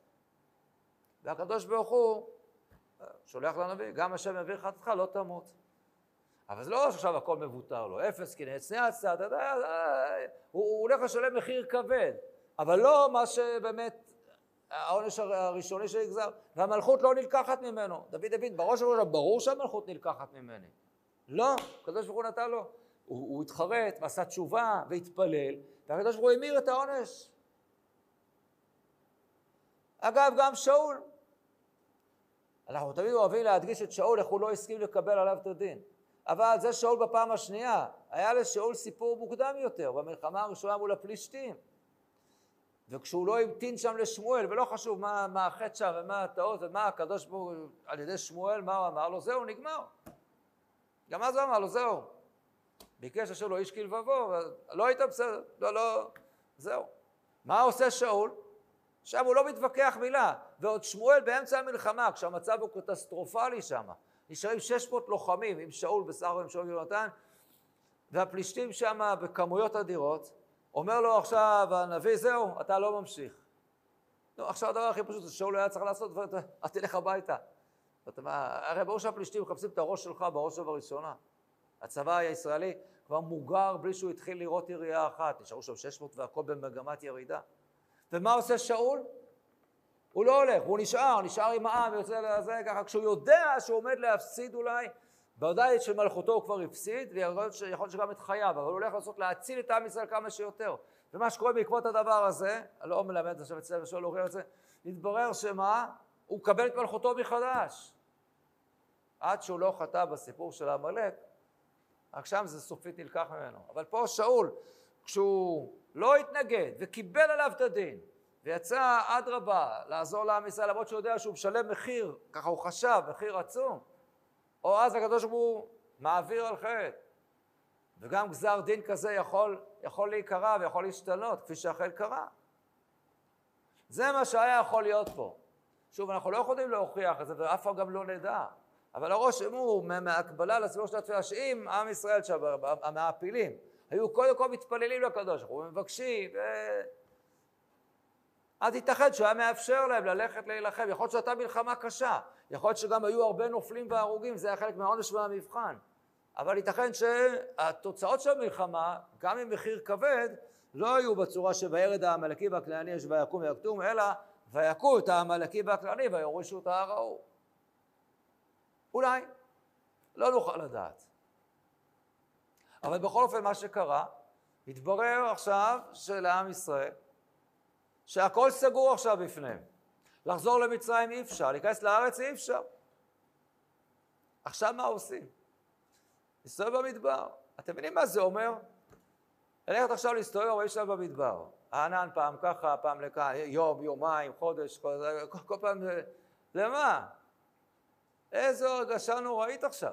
והקדוש ברוך הוא שולח לנביא, גם השם יביא חטאתך לא תמות. אבל זה לא שעכשיו הכל מבוטר לו, אפס כי נעצני הצד, הוא הולך לשלם מחיר כבד, אבל לא מה שבאמת העונש הראשוני שנגזר, והמלכות לא נלקחת ממנו. דוד דוד, בראש ובראשונה, ברור שהמלכות נלקחת ממני. לא, הקדוש ברוך הוא נתן לו. הוא התחרט ועשה תשובה והתפלל, והקדוש ברוך הוא המיר את העונש. אגב, גם שאול. אנחנו תמיד אוהבים להדגיש את שאול, איך הוא לא הסכים לקבל עליו את הדין. אבל זה שאול בפעם השנייה. היה לשאול סיפור מוקדם יותר, במלחמה הראשונה מול הפלישתים. וכשהוא לא המתין שם לשמואל, ולא חשוב מה, מה החטא שם ומה הטעות ומה הקדוש ברוך הוא על ידי שמואל, מה הוא אמר לו, זהו, נגמר. גם אז הוא אמר לו, זהו. ביקש אשר לו איש כלבבו, לא היית בסדר, לא, לא, זהו. מה עושה שאול? שם הוא לא מתווכח מילה, ועוד שמואל באמצע המלחמה, כשהמצב הוא קטסטרופלי שם, נשארים 600 לוחמים עם שאול בסך עם שאול ויונתן, והפלישתים שם בכמויות אדירות, אומר לו עכשיו הנביא, זהו, אתה לא ממשיך. נו, עכשיו הדבר הכי פשוט, שאול היה צריך לעשות, אל תלך הביתה. הרי ברור שהפלישתים מחפשים את הראש שלך בראש ובראשונה. הצבא הישראלי כבר מוגר בלי שהוא התחיל לראות ירייה אחת, נשארו שם 600 והכל במגמת ירידה. ומה עושה שאול? הוא לא הולך, הוא נשאר, נשאר עם העם, יוצא לזה ככה, כשהוא יודע שהוא עומד להפסיד אולי, בוודאי של מלכותו הוא כבר הפסיד, ויכול להיות שגם את חייו, אבל הוא הולך לעשות להציל את עם ישראל כמה שיותר. ומה שקורה בעקבות הדבר הזה, אני לא מלמד עכשיו את ספר שאול להוכיח את זה, התברר שמה? הוא מקבל את מלכותו מחדש. עד שהוא לא חטא בסיפור של עמלק, רק שם זה סופית נלקח ממנו. אבל פה שאול, כשהוא לא התנגד וקיבל עליו את הדין, ויצא אדרבה לעזור לעם ישראל, למרות שהוא יודע שהוא משלם מחיר, ככה הוא חשב, מחיר עצום, או אז הקדוש ברוך הוא מעביר על חטא. וגם גזר דין כזה יכול, יכול להיקרא ויכול להשתנות, כפי שאכן קרה. זה מה שהיה יכול להיות פה. שוב, אנחנו לא יכולים להוכיח את זה, ואף פעם גם לא נדע. אבל הרושם הוא מהקבלה לסיפור של התפילה, שאם עם ישראל המעפילים, היו קודם כל מתפללים לקדוש ברוך הוא, מבקשים, ו... אז ייתכן שהוא היה מאפשר להם ללכת להילחם. יכול להיות שהייתה מלחמה קשה, יכול להיות שגם היו הרבה נופלים והרוגים, זה היה חלק מהעונש והמבחן. אבל ייתכן שהתוצאות של המלחמה, גם עם מחיר כבד, לא היו בצורה שוירד העמלקי והכנעני יש ויקום ויקטום, אלא ויכו את העמלקי והכנעני ויורישו את ההר ההוא. אולי, לא נוכל לדעת. אבל בכל אופן מה שקרה, התברר עכשיו שלעם ישראל, שהכל סגור עכשיו בפניהם. לחזור למצרים אי אפשר, להיכנס לארץ אי אפשר. עכשיו מה עושים? להסתובב במדבר. אתם מבינים מה זה אומר? ללכת עכשיו להסתובב 40 שנה במדבר. הענן פעם ככה, פעם לכאן, יום, יומיים, חודש, כל, כל, כל פעם, למה? איזו הרגשה נוראית עכשיו.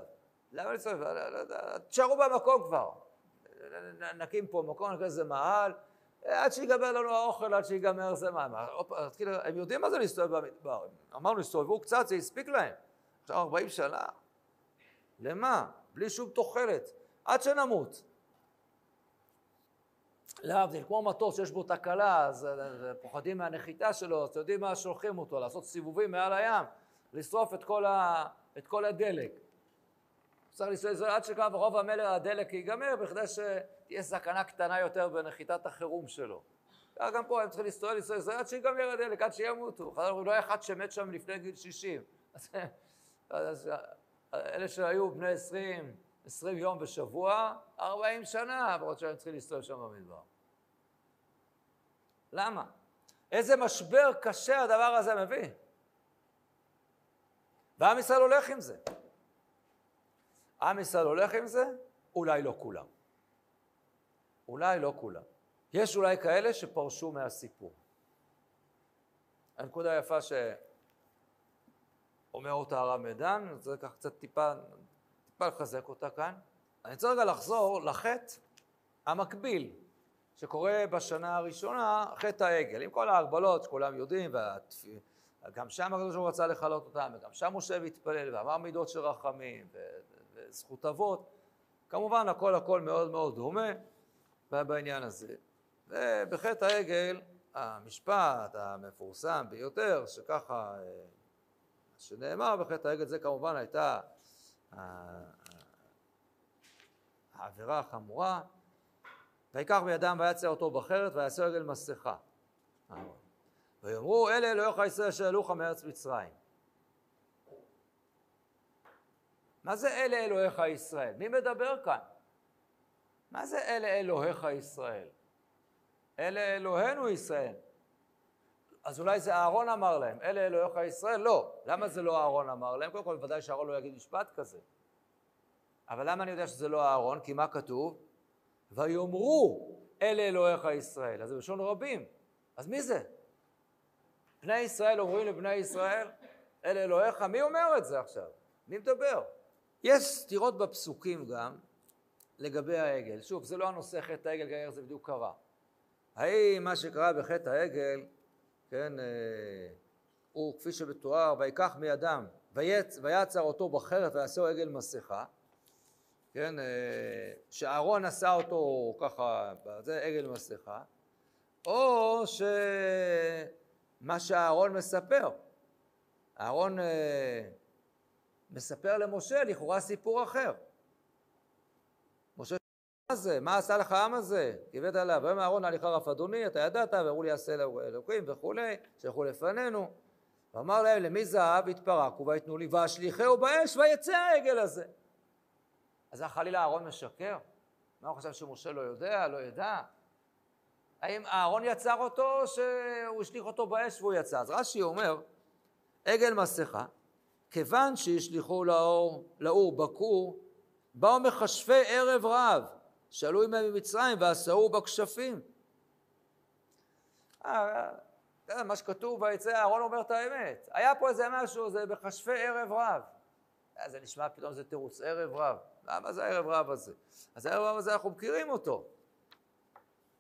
למה להסתובב? לא, לא, לא, תשארו במקום כבר. נקים פה מקום, נקרא לזה מאהל, עד שיגמר לנו האוכל, עד שיגמר זה מה. כאילו, הם יודעים מה זה להסתובב במדבר. אמרנו, הסתובבו קצת, זה הספיק להם. עכשיו 40 שנה? למה? בלי שום תוחלת. עד שנמות. להבדיל, כמו מטוס שיש בו תקלה, אז פוחדים מהנחיתה שלו, אתם יודעים מה שולחים אותו, לעשות סיבובים מעל הים, לשרוף את כל, ה, את כל הדלק. צריך לנסוע עד שקו רוב המלך הדלק ייגמר, בכדי שתהיה סכנה קטנה יותר בנחיתת החירום שלו. גם פה הם צריכים לנסוע, לנסוע, עד שיגמר הדלק, עד שימותו. לא היה אחד שמת שם לפני גיל 60. (laughs) אז אלה שהיו בני 20, 20 יום בשבוע, 40 שנה, למרות שהם צריכים להסתובב שם במדבר. למה? איזה משבר קשה הדבר הזה מביא. ועם ישראל הולך עם זה. עם ישראל הולך עם זה? אולי לא כולם. אולי לא כולם. יש אולי כאלה שפרשו מהסיפור. הנקודה היפה שאומר אותה הרב מדן, זה ככה קצת טיפה, טיפה לחזק אותה כאן. אני רוצה רגע לחזור לחטא המקביל שקורה בשנה הראשונה, חטא העגל, עם כל ההגבלות שכולם יודעים, וגם שם הקדוש ברוך הוא רצה לכלות אותם, וגם שם משה והתפלל, ואמר מידות של רחמים, וזכות אבות. כמובן הכל הכל מאוד מאוד דומה בעניין הזה. ובחטא העגל, המשפט המפורסם ביותר, שככה, שנאמר בחטא העגל, זה כמובן הייתה העבירה החמורה, ויקח בידם ויצא אותו בחרת ויעשה רגל מסכה. ויאמרו אלה אלוהיך ישראל אשר העלוך מארץ מצרים. מה זה אלה אלוהיך ישראל? מי מדבר כאן? מה זה אלה אלוהיך ישראל? אלה אלוהינו ישראל. אז אולי זה אהרון אמר להם, אלה אלוהיך ישראל? לא. למה זה לא אהרון אמר להם? קודם כל, בוודאי שאהרון לא יגיד משפט כזה. אבל למה אני יודע שזה לא אהרון? כי מה כתוב? ויאמרו אלה אלוהיך ישראל. אז זה בלשון רבים. אז מי זה? בני ישראל אומרים לבני ישראל, אלה אלוהיך, מי אומר את זה עכשיו? מי מדבר? יש סתירות בפסוקים גם לגבי העגל. שוב, זה לא הנושא חטא העגל, גם איך זה בדיוק קרה. האם מה שקרה בחטא העגל, כן, אה, הוא כפי שמתואר, ויקח מידם, ויצ, ויצר אותו בחרב ויעשהו עגל מסכה, כן, אה, שאהרון עשה אותו ככה, זה עגל מסכה, או שמה שאהרון מספר, אהרון אה, מספר למשה לכאורה סיפור אחר. משה, מה זה? מה עשה לך העם הזה? כיבד עליו. ויאמר אהרון הליכה רף אדוני, אתה ידעת, ואמרו לי יעשה אלוקים וכולי, שלחו לפנינו. ואמר להם למי זהב יתפרקו ויתנו לי ואשליכהו באש ויצא העגל הזה. אז חלילה אהרון משקר? מה הוא חשב שמשה לא יודע, לא ידע? האם אהרון יצר אותו או שהוא השליך אותו באש והוא יצא? אז רש"י אומר, עגל מסכה, כיוון שהשליכו לאור, לאור בכור, באו מכשפי ערב רב, שעלו עמהם ממצרים ועשהו בכשפים. אה, מה שכתוב ויצא אהרון אומר את האמת. היה פה איזה משהו, זה בכשפי ערב רב. אה, זה נשמע פתאום זה תירוץ, ערב רב. למה זה הערב רב הזה? אז הערב רב הזה אנחנו מכירים אותו.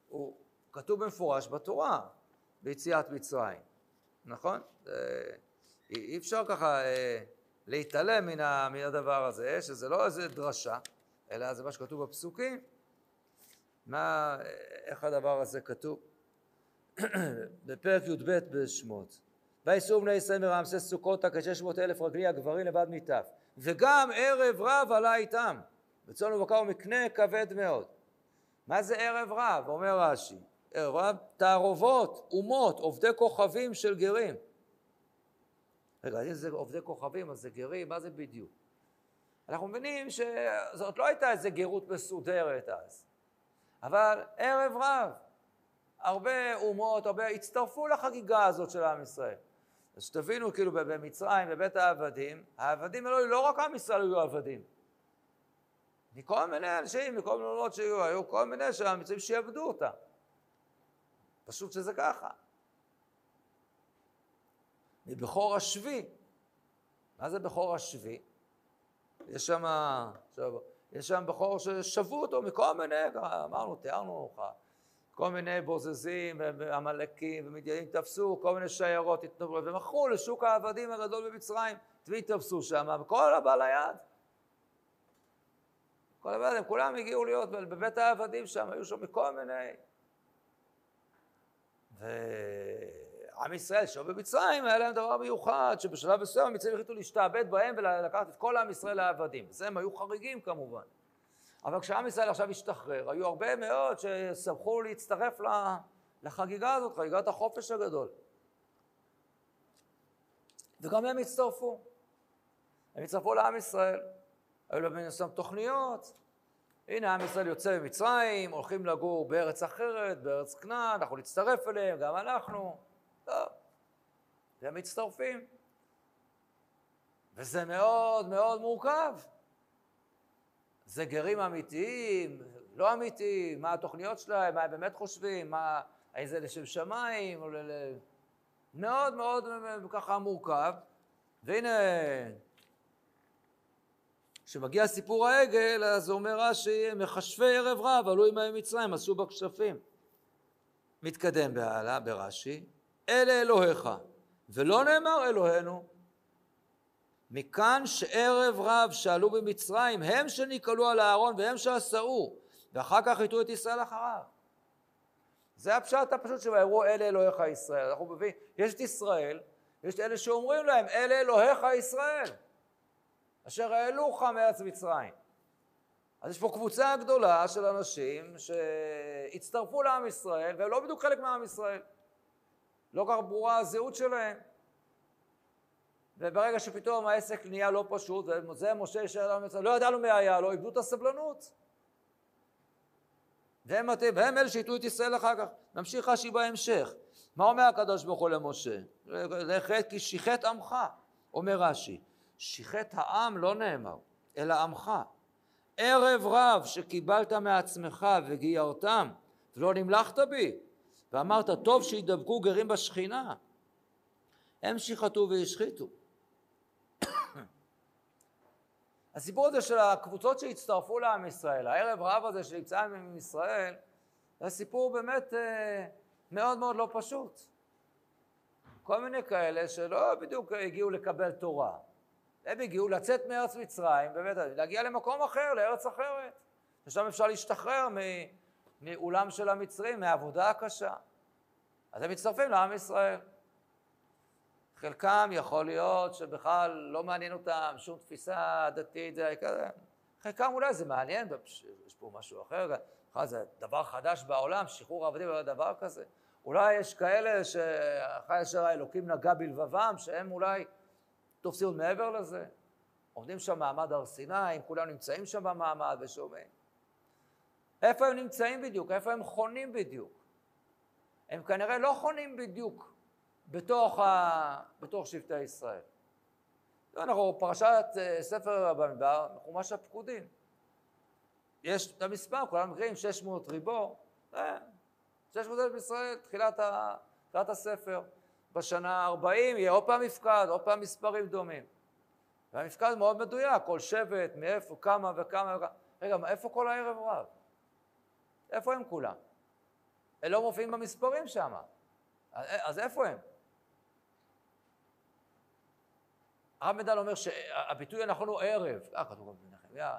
הוא כתוב במפורש בתורה, ביציאת מצרים, נכון? אי אפשר ככה אה, להתעלם מן, הדבר הזה, שזה לא איזה דרשה, אלא זה מה שכתוב בפסוקים. מה, איך הדבר הזה כתוב? (clears throat) בפרק י"ב בשמות. ויסעו בני ישראל מרעמסי סוכות כשש אלף רגלי הגברים לבד מטף וגם ערב רב עלה איתם וצאן ובקר ומקנה כבד מאוד. מה זה ערב רב? אומר רש"י. ערב רב תערובות, אומות, עובדי כוכבים של גרים. רגע, אם זה עובדי כוכבים, אז זה גרים, מה זה בדיוק? אנחנו מבינים שזאת לא הייתה איזו גרות מסודרת אז, אבל ערב רב, הרבה אומות, הרבה, הצטרפו לחגיגה הזאת של עם ישראל. אז שתבינו, כאילו במצרים, בבית העבדים, העבדים האלו לא רק עם ישראל היו עבדים. מכל מיני אנשים, מכל מיני אומות שהיו, היו כל מיני שהמצרים שיעבדו אותם. פשוט שזה ככה. מבכור השבי. מה זה בכור השבי? יש שם, יש שם בכור ששבו אותו מכל מיני, אמרנו, תיארנו לך, כל מיני בוזזים ועמלקים ומדיינים תפסו, כל מיני שיירות התנברו ומכרו לשוק העבדים הגדול במצרים, את מי תפסו שם? וכל הבעל היד. כל הבעל הם כולם הגיעו להיות בבית העבדים שם, היו שם מכל מיני... ועם ישראל שם במצרים היה להם דבר מיוחד, שבשלב מסוים המצרים החליטו להשתעבד בהם ולקחת את כל עם ישראל לעבדים. וזה הם היו חריגים כמובן. אבל כשעם ישראל עכשיו השתחרר, היו הרבה מאוד ששמחו להצטרף לחגיגה הזאת, חגיגת החופש הגדול. וגם הם הצטרפו. הם הצטרפו לעם ישראל. היו להם מן תוכניות. הנה עם ישראל יוצא ממצרים, הולכים לגור בארץ אחרת, בארץ כנען, אנחנו נצטרף אליהם, גם אנחנו. טוב. והם מצטרפים. וזה מאוד מאוד מורכב. זה גרים אמיתיים, לא אמיתיים, מה התוכניות שלהם, מה הם באמת חושבים, מה, האם זה לשם שמיים, או ל... מאוד מאוד ככה מורכב. והנה, כשמגיע סיפור העגל, אז אומר רש"י, מכשפי ערב רב עלו עמהם מצרים, עשו בכשפים. מתקדם בהלאה ברש"י, אלה אלוהיך, ולא נאמר אלוהינו, מכאן שערב רב שעלו במצרים הם שנקהלו על אהרון והם שעשאו ואחר כך יטו את ישראל אחריו. זה הפשט הפשוט שיראו אלה אלוהיך ישראל. אנחנו מבינים, יש את ישראל, יש את אלה שאומרים להם אלה אלוהיך ישראל אשר העלוך מארץ מצרים. אז יש פה קבוצה גדולה של אנשים שהצטרפו לעם ישראל והם לא בדיוק חלק מעם ישראל. לא כך ברורה הזהות שלהם. וברגע שפתאום העסק נהיה לא פשוט, וזה משה ישאר לנו מצרים, לא ידענו מי היה לו, איבדו את הסבלנות. והם, והם אלה שיתלו את ישראל אחר כך. נמשיך רש"י בהמשך. מה אומר הקדוש ברוך הוא למשה? לחטא כי שיחת עמך, אומר רש"י. שיחת העם לא נאמר, אלא עמך. ערב רב שקיבלת מעצמך וגיירתם ולא נמלכת בי ואמרת טוב שידבקו גרים בשכינה הם שיחתו והשחיתו (coughs) הסיפור הזה של הקבוצות שהצטרפו לעם ישראל, הערב רב הזה שנמצא עם ישראל, זה סיפור באמת אה, מאוד מאוד לא פשוט. כל מיני כאלה שלא בדיוק הגיעו לקבל תורה. הם הגיעו לצאת מארץ מצרים, באמת, להגיע למקום אחר, לארץ אחרת. ושם אפשר להשתחרר מעולם של המצרים, מהעבודה הקשה. אז הם מצטרפים לעם ישראל. חלקם יכול להיות שבכלל לא מעניין אותם שום תפיסה דתית, זה כזה. חלקם אולי זה מעניין, יש פה משהו אחר, זה דבר חדש בעולם, שחרור העבדים לא דבר כזה. אולי יש כאלה שאחרי אשר האלוקים נגע בלבבם, שהם אולי תופסים עוד מעבר לזה. עומדים שם מעמד הר סיני, כולם נמצאים שם במעמד ושומעים. איפה הם נמצאים בדיוק? איפה הם חונים בדיוק? הם כנראה לא חונים בדיוק בתוך, ה... בתוך שבטי ישראל. אנחנו פרשת אה, ספר במדבר, חומש הפקודים. יש את המספר, כולם מכירים, 600 ריבו, 600 אלף ישראל, תחילת, ה... תחילת הספר. בשנה ה-40 יהיה עוד פעם מפקד, עוד פעם מספרים דומים. והמפקד מאוד מדויק, כל שבט, מאיפה, כמה וכמה וכמה. רגע, איפה כל הערב רב? איפה הם כולם? הם לא מופיעים במספרים שם. אז איפה הם? הרב מדל אומר שהביטוי הנכון הוא ערב, אה, כתוב בנחמיה,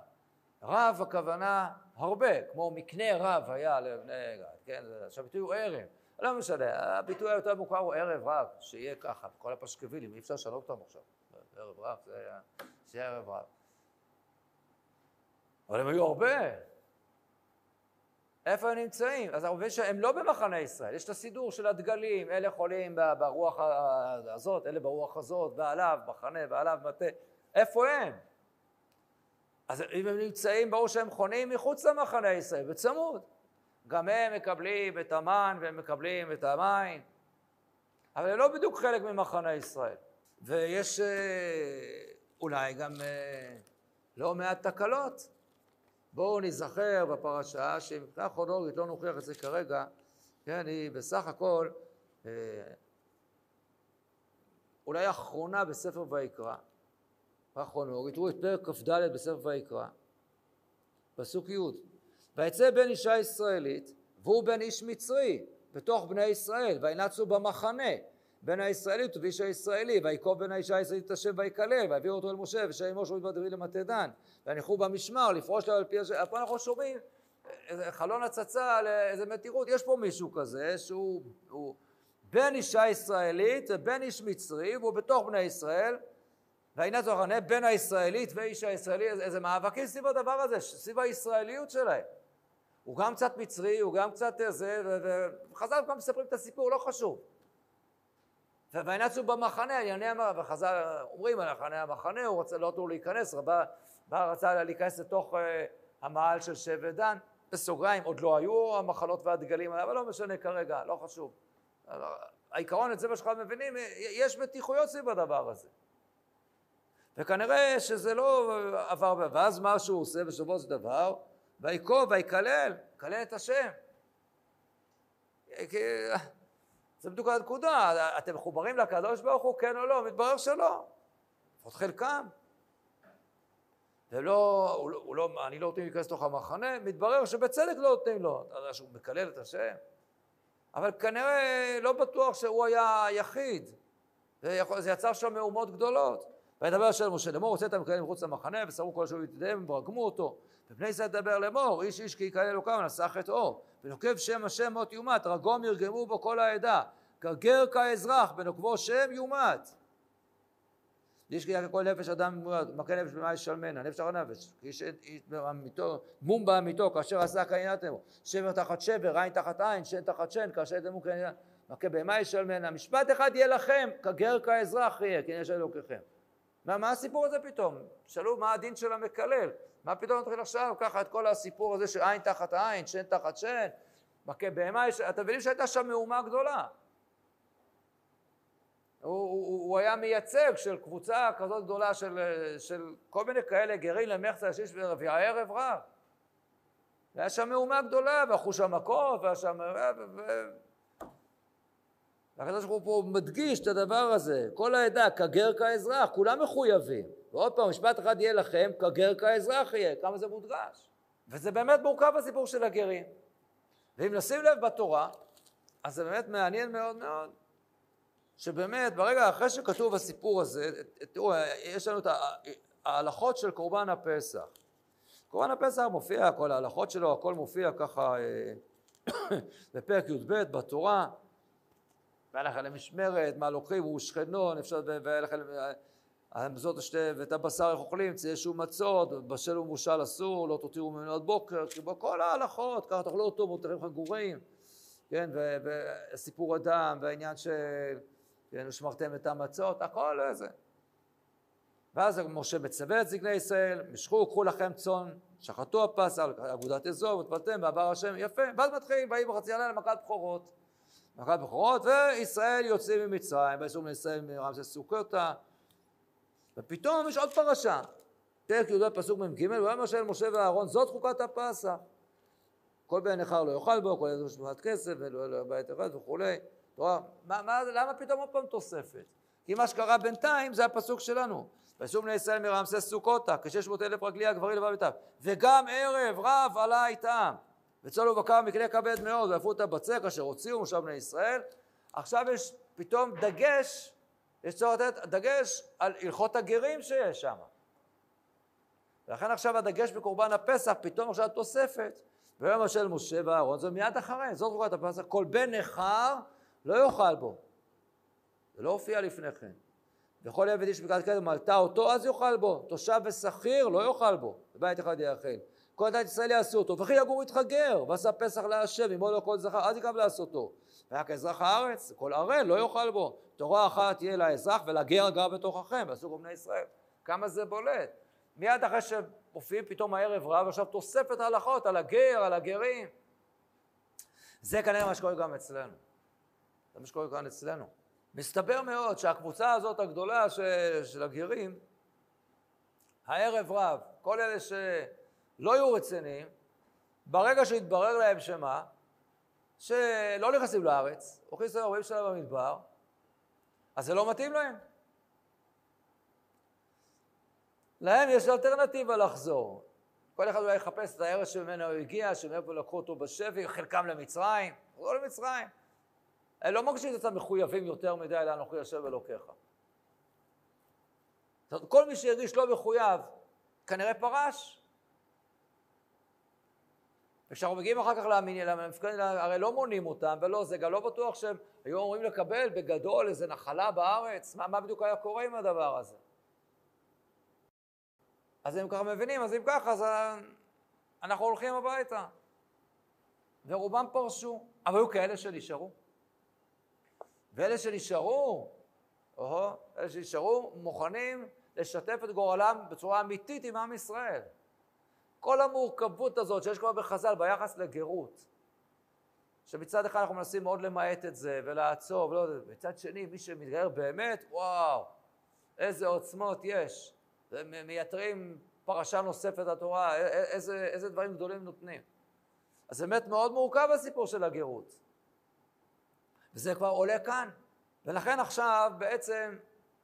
רב הכוונה הרבה, כמו מקנה רב היה לבני כן, עכשיו הביטוי הוא ערב, לא משנה, הביטוי היותר מוכר הוא ערב רב, שיהיה ככה, כל הפשקווילים, אי אפשר לשנות אותם עכשיו, ערב רב, זה היה, שיהיה ערב רב. אבל הם היו הרבה, איפה הם נמצאים? אז אנחנו מבינים שהם לא במחנה ישראל, יש את הסידור של הדגלים, אלה חולים ברוח הזאת, אלה ברוח הזאת, ועליו מחנה ועליו מטה, איפה הם? אז אם הם נמצאים, ברור שהם חונים מחוץ למחנה ישראל, בצמוד. גם הם מקבלים את המן והם מקבלים את המים, אבל הם לא בדיוק חלק ממחנה ישראל. ויש אה, אולי גם אה, לא מעט תקלות. בואו נזכר בפרשה שמבחינה כרונולוגית לא נוכיח את זה כרגע, כן, היא בסך הכל אה, אולי האחרונה בספר ויקרא, הכרונולוגית, תראו את פרק כ"ד בספר ויקרא, פסוק י' ויצא בן אישה ישראלית והוא בן איש מצרי בתוך בני ישראל וינצו במחנה. בן הישראלית ובאיש הישראלי ויקוב בן האישה הישראלית את השם ויקלל ויעביר אותו אל משה ושם עמו שומעים בדוד למטה דן. והניחו במשמר לפרוש לו על פי השם. פה אנחנו שומעים חלון הצצה על איזה מתירות. יש פה מישהו כזה שהוא בן אישה ישראלית ובן איש מצרי והוא בתוך בני ישראל. והנה זוכרנה בין הישראלית ואיש הישראלי איזה מאבקים סביב הדבר הזה סביב הישראליות שלהם הוא גם קצת מצרי, הוא גם קצת זה, וחז"ל גם מספרים את הסיפור, לא חשוב. וינצו במחנה, ענייני המחנה, וחז"ל אומרים על מחנה המחנה, הוא רוצה לא נתנו להיכנס, רבה רצה להיכנס לתוך uh, המעל של שבט דן, בסוגריים, עוד לא היו המחנות והדגלים, אבל לא משנה כרגע, לא חשוב. העיקרון, את זה מה שאנחנו מבינים, יש מתיחויות סביב הדבר הזה. וכנראה שזה לא עבר, ואז מה שהוא עושה בסופו של דבר, ויקוב ויקלל, יקלל את השם. זה בדיוק הנקודה, אתם מחוברים לקדוש ברוך הוא, כן או לא? מתברר שלא, לפחות חלקם. ולא, הוא, לא, הוא לא, אני לא נותן להיכנס לתוך המחנה, מתברר שבצדק לא נותנים לו, אתה יודע שהוא מקלל את השם. אבל כנראה לא בטוח שהוא היה היחיד, זה, זה יצר שם מהומות גדולות. וידבר השם למשה לאמור, הוצאת מקלל מחוץ למחנה, ושרו כל שאול יתדיהם, ורגמו אותו. ובני ישראל דבר לאמור, איש איש כי יקלל אלוקיו ונשא חטאו. ונוקב שם השם מות יומת, רגום ירגמו בו כל העדה. גרגר כאזרח, בנוקבו שם יומת. איש כי כל נפש אדם מכה נפש במה ישלמנה, נפש אחר נפש, איש באמיתו, מום באמיתו, כאשר עשה עמו, שבר תחת שבר, עין תחת עין, שן תחת שן, כאשר ידמו קיינת, מכה בהמה ישלמנה, משפט אחד יהיה לכם, כגר כאזרח יהיה, כן יש אלוקיכם. מה, מה הסיפור הזה פתאום? שאלו מה הדין של המקלל, מה פתאום נתחיל עכשיו ככה את כל הסיפור הזה של עין תחת עין, שן תחת שן, מכה בהמה, אתם מבינים שהייתה שם מהומה גדולה. הוא, הוא, הוא היה מייצג של קבוצה כזאת גדולה של, של כל מיני כאלה גרים למחצה השיש ורביע ערב רב. והיה שם מהומה גדולה, והלכו שם מכות, והיה שם... והקדוש ברוך הוא מדגיש את הדבר הזה, כל העדה, כגר כאזרח, כולם מחויבים. ועוד פעם, משפט אחד יהיה לכם, כגר כאזרח יהיה, כמה זה מודגש. וזה באמת מורכב הסיפור של הגרים. ואם נשים לב בתורה, אז זה באמת מעניין מאוד מאוד, שבאמת, ברגע אחרי שכתוב הסיפור הזה, תראו, יש לנו את ההלכות של קורבן הפסח. קורבן הפסח מופיע, כל ההלכות שלו, הכל מופיע ככה אה, (coughs) בפרק י"ב בתורה. והיה לכם למשמרת, מה לוקחים, הוא שכנו, אפשר, והיה לכם, המזות השתי, ואת הבשר איך אוכלים, ציי שום מצות, בשל ומושל אסור, לא תותירו ממנו עד בוקר, כאילו כל ההלכות, ככה תאכלו אותו, מותרים חגורים, כן, וסיפור הדם, והעניין של, כן, ושמרתם את המצות, הכל זה. ואז משה מצווה את זקני ישראל, משכו, קחו לכם צאן, שחטו הפסל, אגודת אזור, ותפלתם, ועבר השם, יפה, ואז מתחילים, באים בחצי הלילה מכת בכורות. מכת בכורות, וישראל יוצאים ממצרים, ויצאו מישראל מרמסס סוכותה, ופתאום יש עוד פרשה, פרק י"ד פסוק מ"ג, ויאמר של משה ואהרון, זאת חוקת הפסח. כל בן נכר לא יאכל בו, כל איזה משמעת כסף, ולא יהיה בית אחד וכולי. תורה, מה, מה, למה פתאום עוד פעם תוספת? כי מה שקרה בינתיים זה הפסוק שלנו. וישוב בני ישראל מרמסס סוכותה, כשש מאות אלף רגלי הגברים לבב איתם. וגם ערב רב עלה איתם. וצלו בקר מכלי כבד מאוד, ועפו את הבצק אשר הוציאו מושב בני ישראל. עכשיו יש פתאום דגש, יש צורך לתת דגש על הלכות הגרים שיש שם. ולכן עכשיו הדגש בקורבן הפסח, פתאום עכשיו תוספת. ויום השל משה ואהרון, זה מיד אחרי, זאת קורבן הפסח, כל בן נכר לא יאכל בו. זה לא הופיע לפני כן. וכל עבד איש בקעת קדם מלתה אותו, אז יאכל בו. תושב ושכיר לא יאכל בו. בבית אחד יאכל. כל דת ישראל יעשו אותו. וכי יגור איתך גר, ועשה פסח להשם, עמו לו כל זכר, אז יקרב לעשותו. והיה כאזרח הארץ, כל ערל לא יאכל בו. תורה אחת תהיה לאזרח ולגר גר בתוככם, ועשו בני ישראל. כמה זה בולט. מיד אחרי שמופיעים פתאום הערב רב, עכשיו תוספת ההלכות על הגר, על הגרים. זה כנראה מה שקורה גם אצלנו. זה מה שקורה כאן אצלנו. מסתבר מאוד שהקבוצה הזאת הגדולה של, של הגרים, הערב רב, כל אלה שלא יהיו רציניים, ברגע שהתברר להם שמה, שלא נכנסים לארץ, הולכים לסיים 40 שנה במדבר, אז זה לא מתאים להם. להם יש אלטרנטיבה לחזור. כל אחד אולי יחפש את הארץ שממנו הוא הגיע, שמאיפה לקחו אותו בשבי, חלקם למצרים, לא למצרים. הם לא מרגישים את עצמם מחויבים יותר מדי לאנוכי השם אלוקיך. כל מי שהרגיש לא מחויב, כנראה פרש. וכשאנחנו מגיעים אחר כך למפקד, הרי לא מונים אותם, ולא, זה גם לא בטוח שהם היו אמורים לקבל בגדול איזה נחלה בארץ, מה, מה בדיוק היה קורה עם הדבר הזה? אז הם ככה מבינים, אז אם ככה, אז אנחנו הולכים הביתה. ורובם פרשו, אבל היו כאלה שנשארו. ואלה שנשארו, או, אלה שנשארו מוכנים לשתף את גורלם בצורה אמיתית עם עם ישראל. כל המורכבות הזאת שיש כבר בחז"ל ביחס לגרות, שמצד אחד אנחנו מנסים מאוד למעט את זה ולעצור, ולא, מצד שני מי שמתגייר באמת, וואו, איזה עוצמות יש. מייתרים פרשה נוספת לתורה, איזה, איזה דברים גדולים נותנים. אז באמת מאוד מורכב הסיפור של הגרות. וזה כבר עולה כאן. ולכן עכשיו בעצם,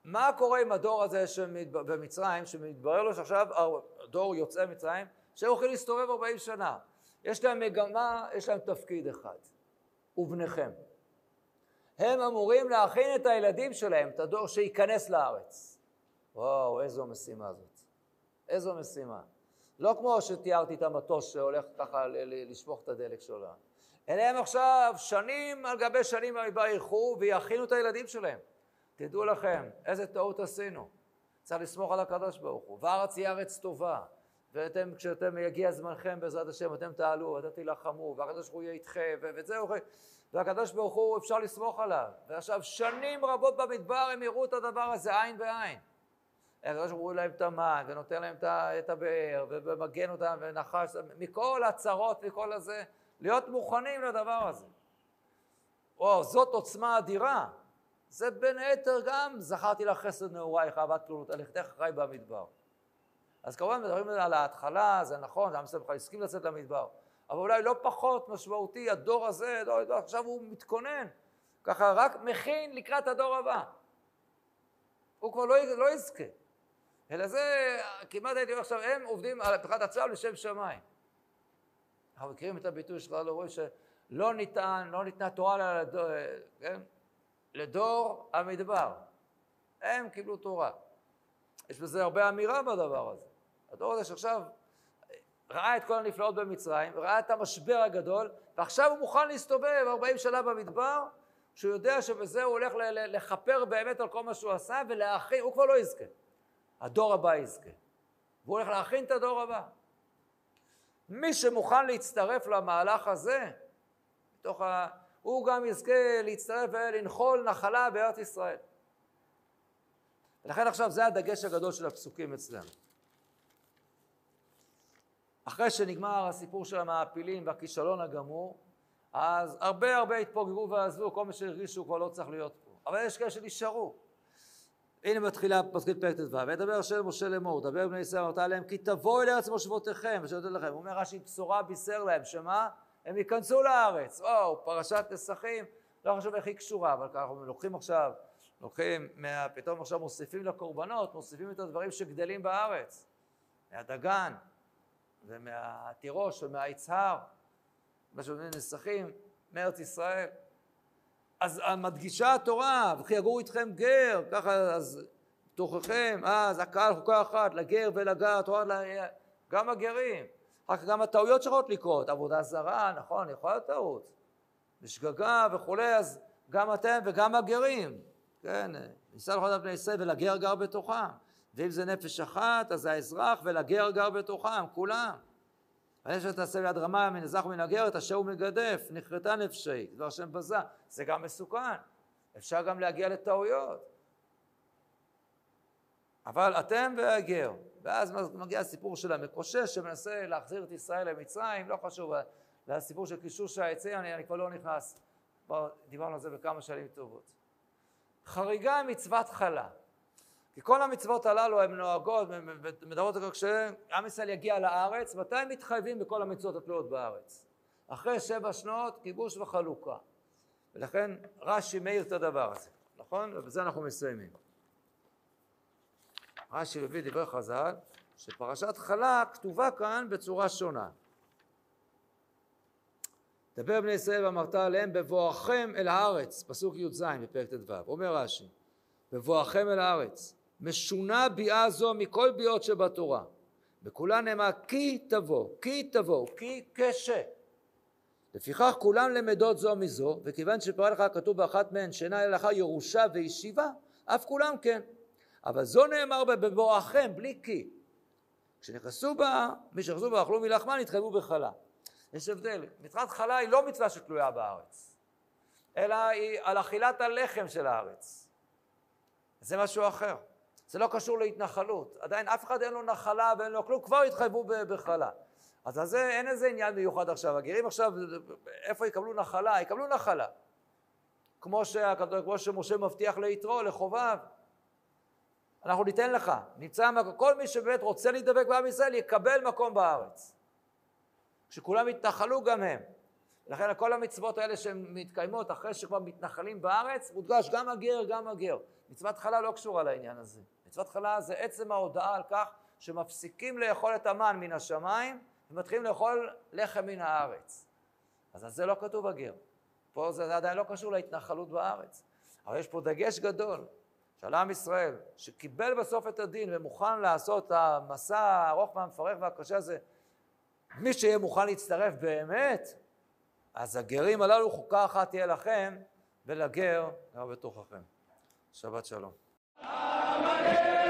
מה קורה עם הדור הזה שמת... במצרים, שמתברר לו שעכשיו הדור יוצאי מצרים, הולכים להסתובב 40 שנה. יש להם מגמה, יש להם תפקיד אחד, ובניכם. הם אמורים להכין את הילדים שלהם, את הדור שייכנס לארץ. וואו, איזו משימה זאת. איזו משימה. לא כמו שתיארתי את המטוס שהולך ככה לשפוך את הדלק שלו. אלא הם עכשיו שנים על גבי שנים ילכו ויכינו את הילדים שלהם. תדעו לכם, איזה טעות עשינו. צריך לסמוך על הקדוש ברוך הוא. והארץ היא ארץ טובה. ואתם, כשאתם יגיע זמנכם בעזרת השם, אתם תעלו, ואתם תילחמו, והקדוש ברוך הוא יהיה איתכם, וזהו, והקדוש ברוך הוא, אפשר לסמוך עליו. ועכשיו, שנים רבות במדבר הם יראו את הדבר הזה עין בעין. הקדוש ברוך הוא להם את המים, ונותן להם את הבאר, ומגן אותם, ונחש, מכל הצרות, מכל הזה, להיות מוכנים לדבר הזה. או, זאת עוצמה אדירה. זה בין היתר גם זכרתי לך חסד נעורייך, אהבת תלונות, הלכתך אחריי במדבר. אז כמובן מדברים על ההתחלה, זה נכון, עם ישראל בכלל הסכים לצאת למדבר, אבל אולי לא פחות משמעותי, הדור הזה, דור, דור, עכשיו הוא מתכונן, ככה רק מכין לקראת הדור הבא. הוא כבר לא, לא יזכה. אלא זה, כמעט הייתי אומר עכשיו, הם עובדים על פתיחת הצו לשם שמיים. אנחנו מכירים את הביטוי שלך, לא רואים שלא ניתן, לא ניתנה תורה לדור, כן? לדור המדבר. הם קיבלו תורה. יש בזה הרבה אמירה בדבר הזה. הדור הזה שעכשיו ראה את כל הנפלאות במצרים, ראה את המשבר הגדול, ועכשיו הוא מוכן להסתובב 40 שנה במדבר, שהוא יודע שבזה הוא הולך לכפר באמת על כל מה שהוא עשה ולהכין, הוא כבר לא יזכה. הדור הבא יזכה. והוא הולך להכין את הדור הבא. מי שמוכן להצטרף למהלך הזה, מתוך ה... הוא גם יזכה להצטרף ולנחול נחלה בארץ ישראל. ולכן עכשיו זה הדגש הגדול של הפסוקים אצלנו. אחרי שנגמר הסיפור של המעפילים והכישלון הגמור, אז הרבה הרבה התפוגגו ועזבו, כל מי שהרגישו כבר לא צריך להיות פה. אבל יש כאלה שנשארו. הנה מתחילה פסקית פרק ט"ו, וידבר השם משה לאמור, דבר בני ישראל אמרת להם, כי תבואו אל ארץ מושבותיכם, ושאלתי לכם, הוא אומר רש"י, בשורה בישר להם, שמה? הם ייכנסו לארץ, או, פרשת נסכים, לא חשוב איך היא קשורה, אבל אנחנו לוקחים עכשיו, לוקחים, מה, פתאום עכשיו מוסיפים לקורבנות, מוסיפים את הדברים שגדלים בארץ, מהדגן, ומהתירוש ומהיצהר, מה שאומרים נסכים, מארץ ישראל. אז מדגישה התורה, וכי יגור איתכם גר, ככה אז תוככם, אז הקהל חוקה אחת, לגר ולגר, התורה, גם הגרים, אחר כך גם הטעויות שיכולות לקרות, עבודה זרה, נכון, יכולה להיות טעות, בשגגה וכולי, אז גם אתם וגם הגרים, כן, ניסה לכל בני ישראל ולגר גר בתוכם, ואם זה נפש אחת, אז האזרח ולגר גר בתוכם, כולם. ויש תעשה ביד רמה מן אזרח ומן הגרת אשר הוא מגדף, נכרתה נפשי, דבר השם בזה, זה גם מסוכן, אפשר גם להגיע לטעויות. אבל אתם והגר, ואז מגיע הסיפור של המקושש שמנסה להחזיר את ישראל למצרים, לא חשוב, לסיפור של קישוש העצים, אני, אני כבר לא נכנס, דיברנו על זה בכמה שנים טובות. חריגה מצוות חלה. כי כל המצוות הללו הן נוהגות, מדברות על כך שעם ישראל יגיע לארץ, מתי הם מתחייבים בכל המצוות התלויות בארץ? אחרי שבע שנות כיבוש וחלוקה. ולכן רש"י מאיר את הדבר הזה, נכון? ובזה אנחנו מסיימים. רש"י מביא דברי חז"ל, שפרשת חלה כתובה כאן בצורה שונה. דבר בני ישראל ואמרת עליהם בבואכם אל הארץ, פסוק י"ז בפרק ט"ו, אומר רש"י, בבואכם אל הארץ, משונה ביאה זו מכל ביאות שבתורה. בכולה נאמר כי תבוא, כי תבוא, כי קשה. לפיכך כולם למדות זו מזו, וכיוון שפרה לך כתוב באחת מהן שאינה לאחר ירושה וישיבה, אף כולם כן. אבל זו נאמר בבואכם, בלי כי. כשנכנסו בה, מי שנכנסו בה אכלו מלחמה, נתחייבו בחלה. יש הבדל, מצוות חלה היא לא מצווה שתלויה בארץ, אלא היא על אכילת הלחם של הארץ. זה משהו אחר. זה לא קשור להתנחלות. עדיין אף אחד אין לו נחלה ואין לו כלום, כבר התחייבו בחלה. אז על זה אין איזה עניין מיוחד עכשיו. הגרים עכשיו, איפה יקבלו נחלה? יקבלו נחלה. כמו, שהקדוש, כמו שמשה מבטיח ליתרו, לחובב. אנחנו ניתן לך, נמצא, כל מי שבאמת רוצה להידבק בעם ישראל יקבל מקום בארץ. כשכולם יתנחלו גם הם. לכן כל המצוות האלה שהן מתקיימות אחרי שכבר מתנחלים בארץ, מודגש גם הגר, גם הגר. מצוות חלה לא קשורה לעניין הזה. מצוות חלה זה עצם ההודעה על כך שמפסיקים לאכול את המן מן השמיים ומתחילים לאכול לחם מן הארץ. אז על זה לא כתוב הגר. פה זה עדיין לא קשור להתנחלות בארץ. אבל יש פה דגש גדול של עם ישראל, שקיבל בסוף את הדין ומוכן לעשות את המסע הארוך והמפרך והקשה הזה, מי שיהיה מוכן להצטרף באמת, אז הגרים הללו חוקה אחת תהיה לכם, ולגר גם בתוככם. שבת שלום. আমাদের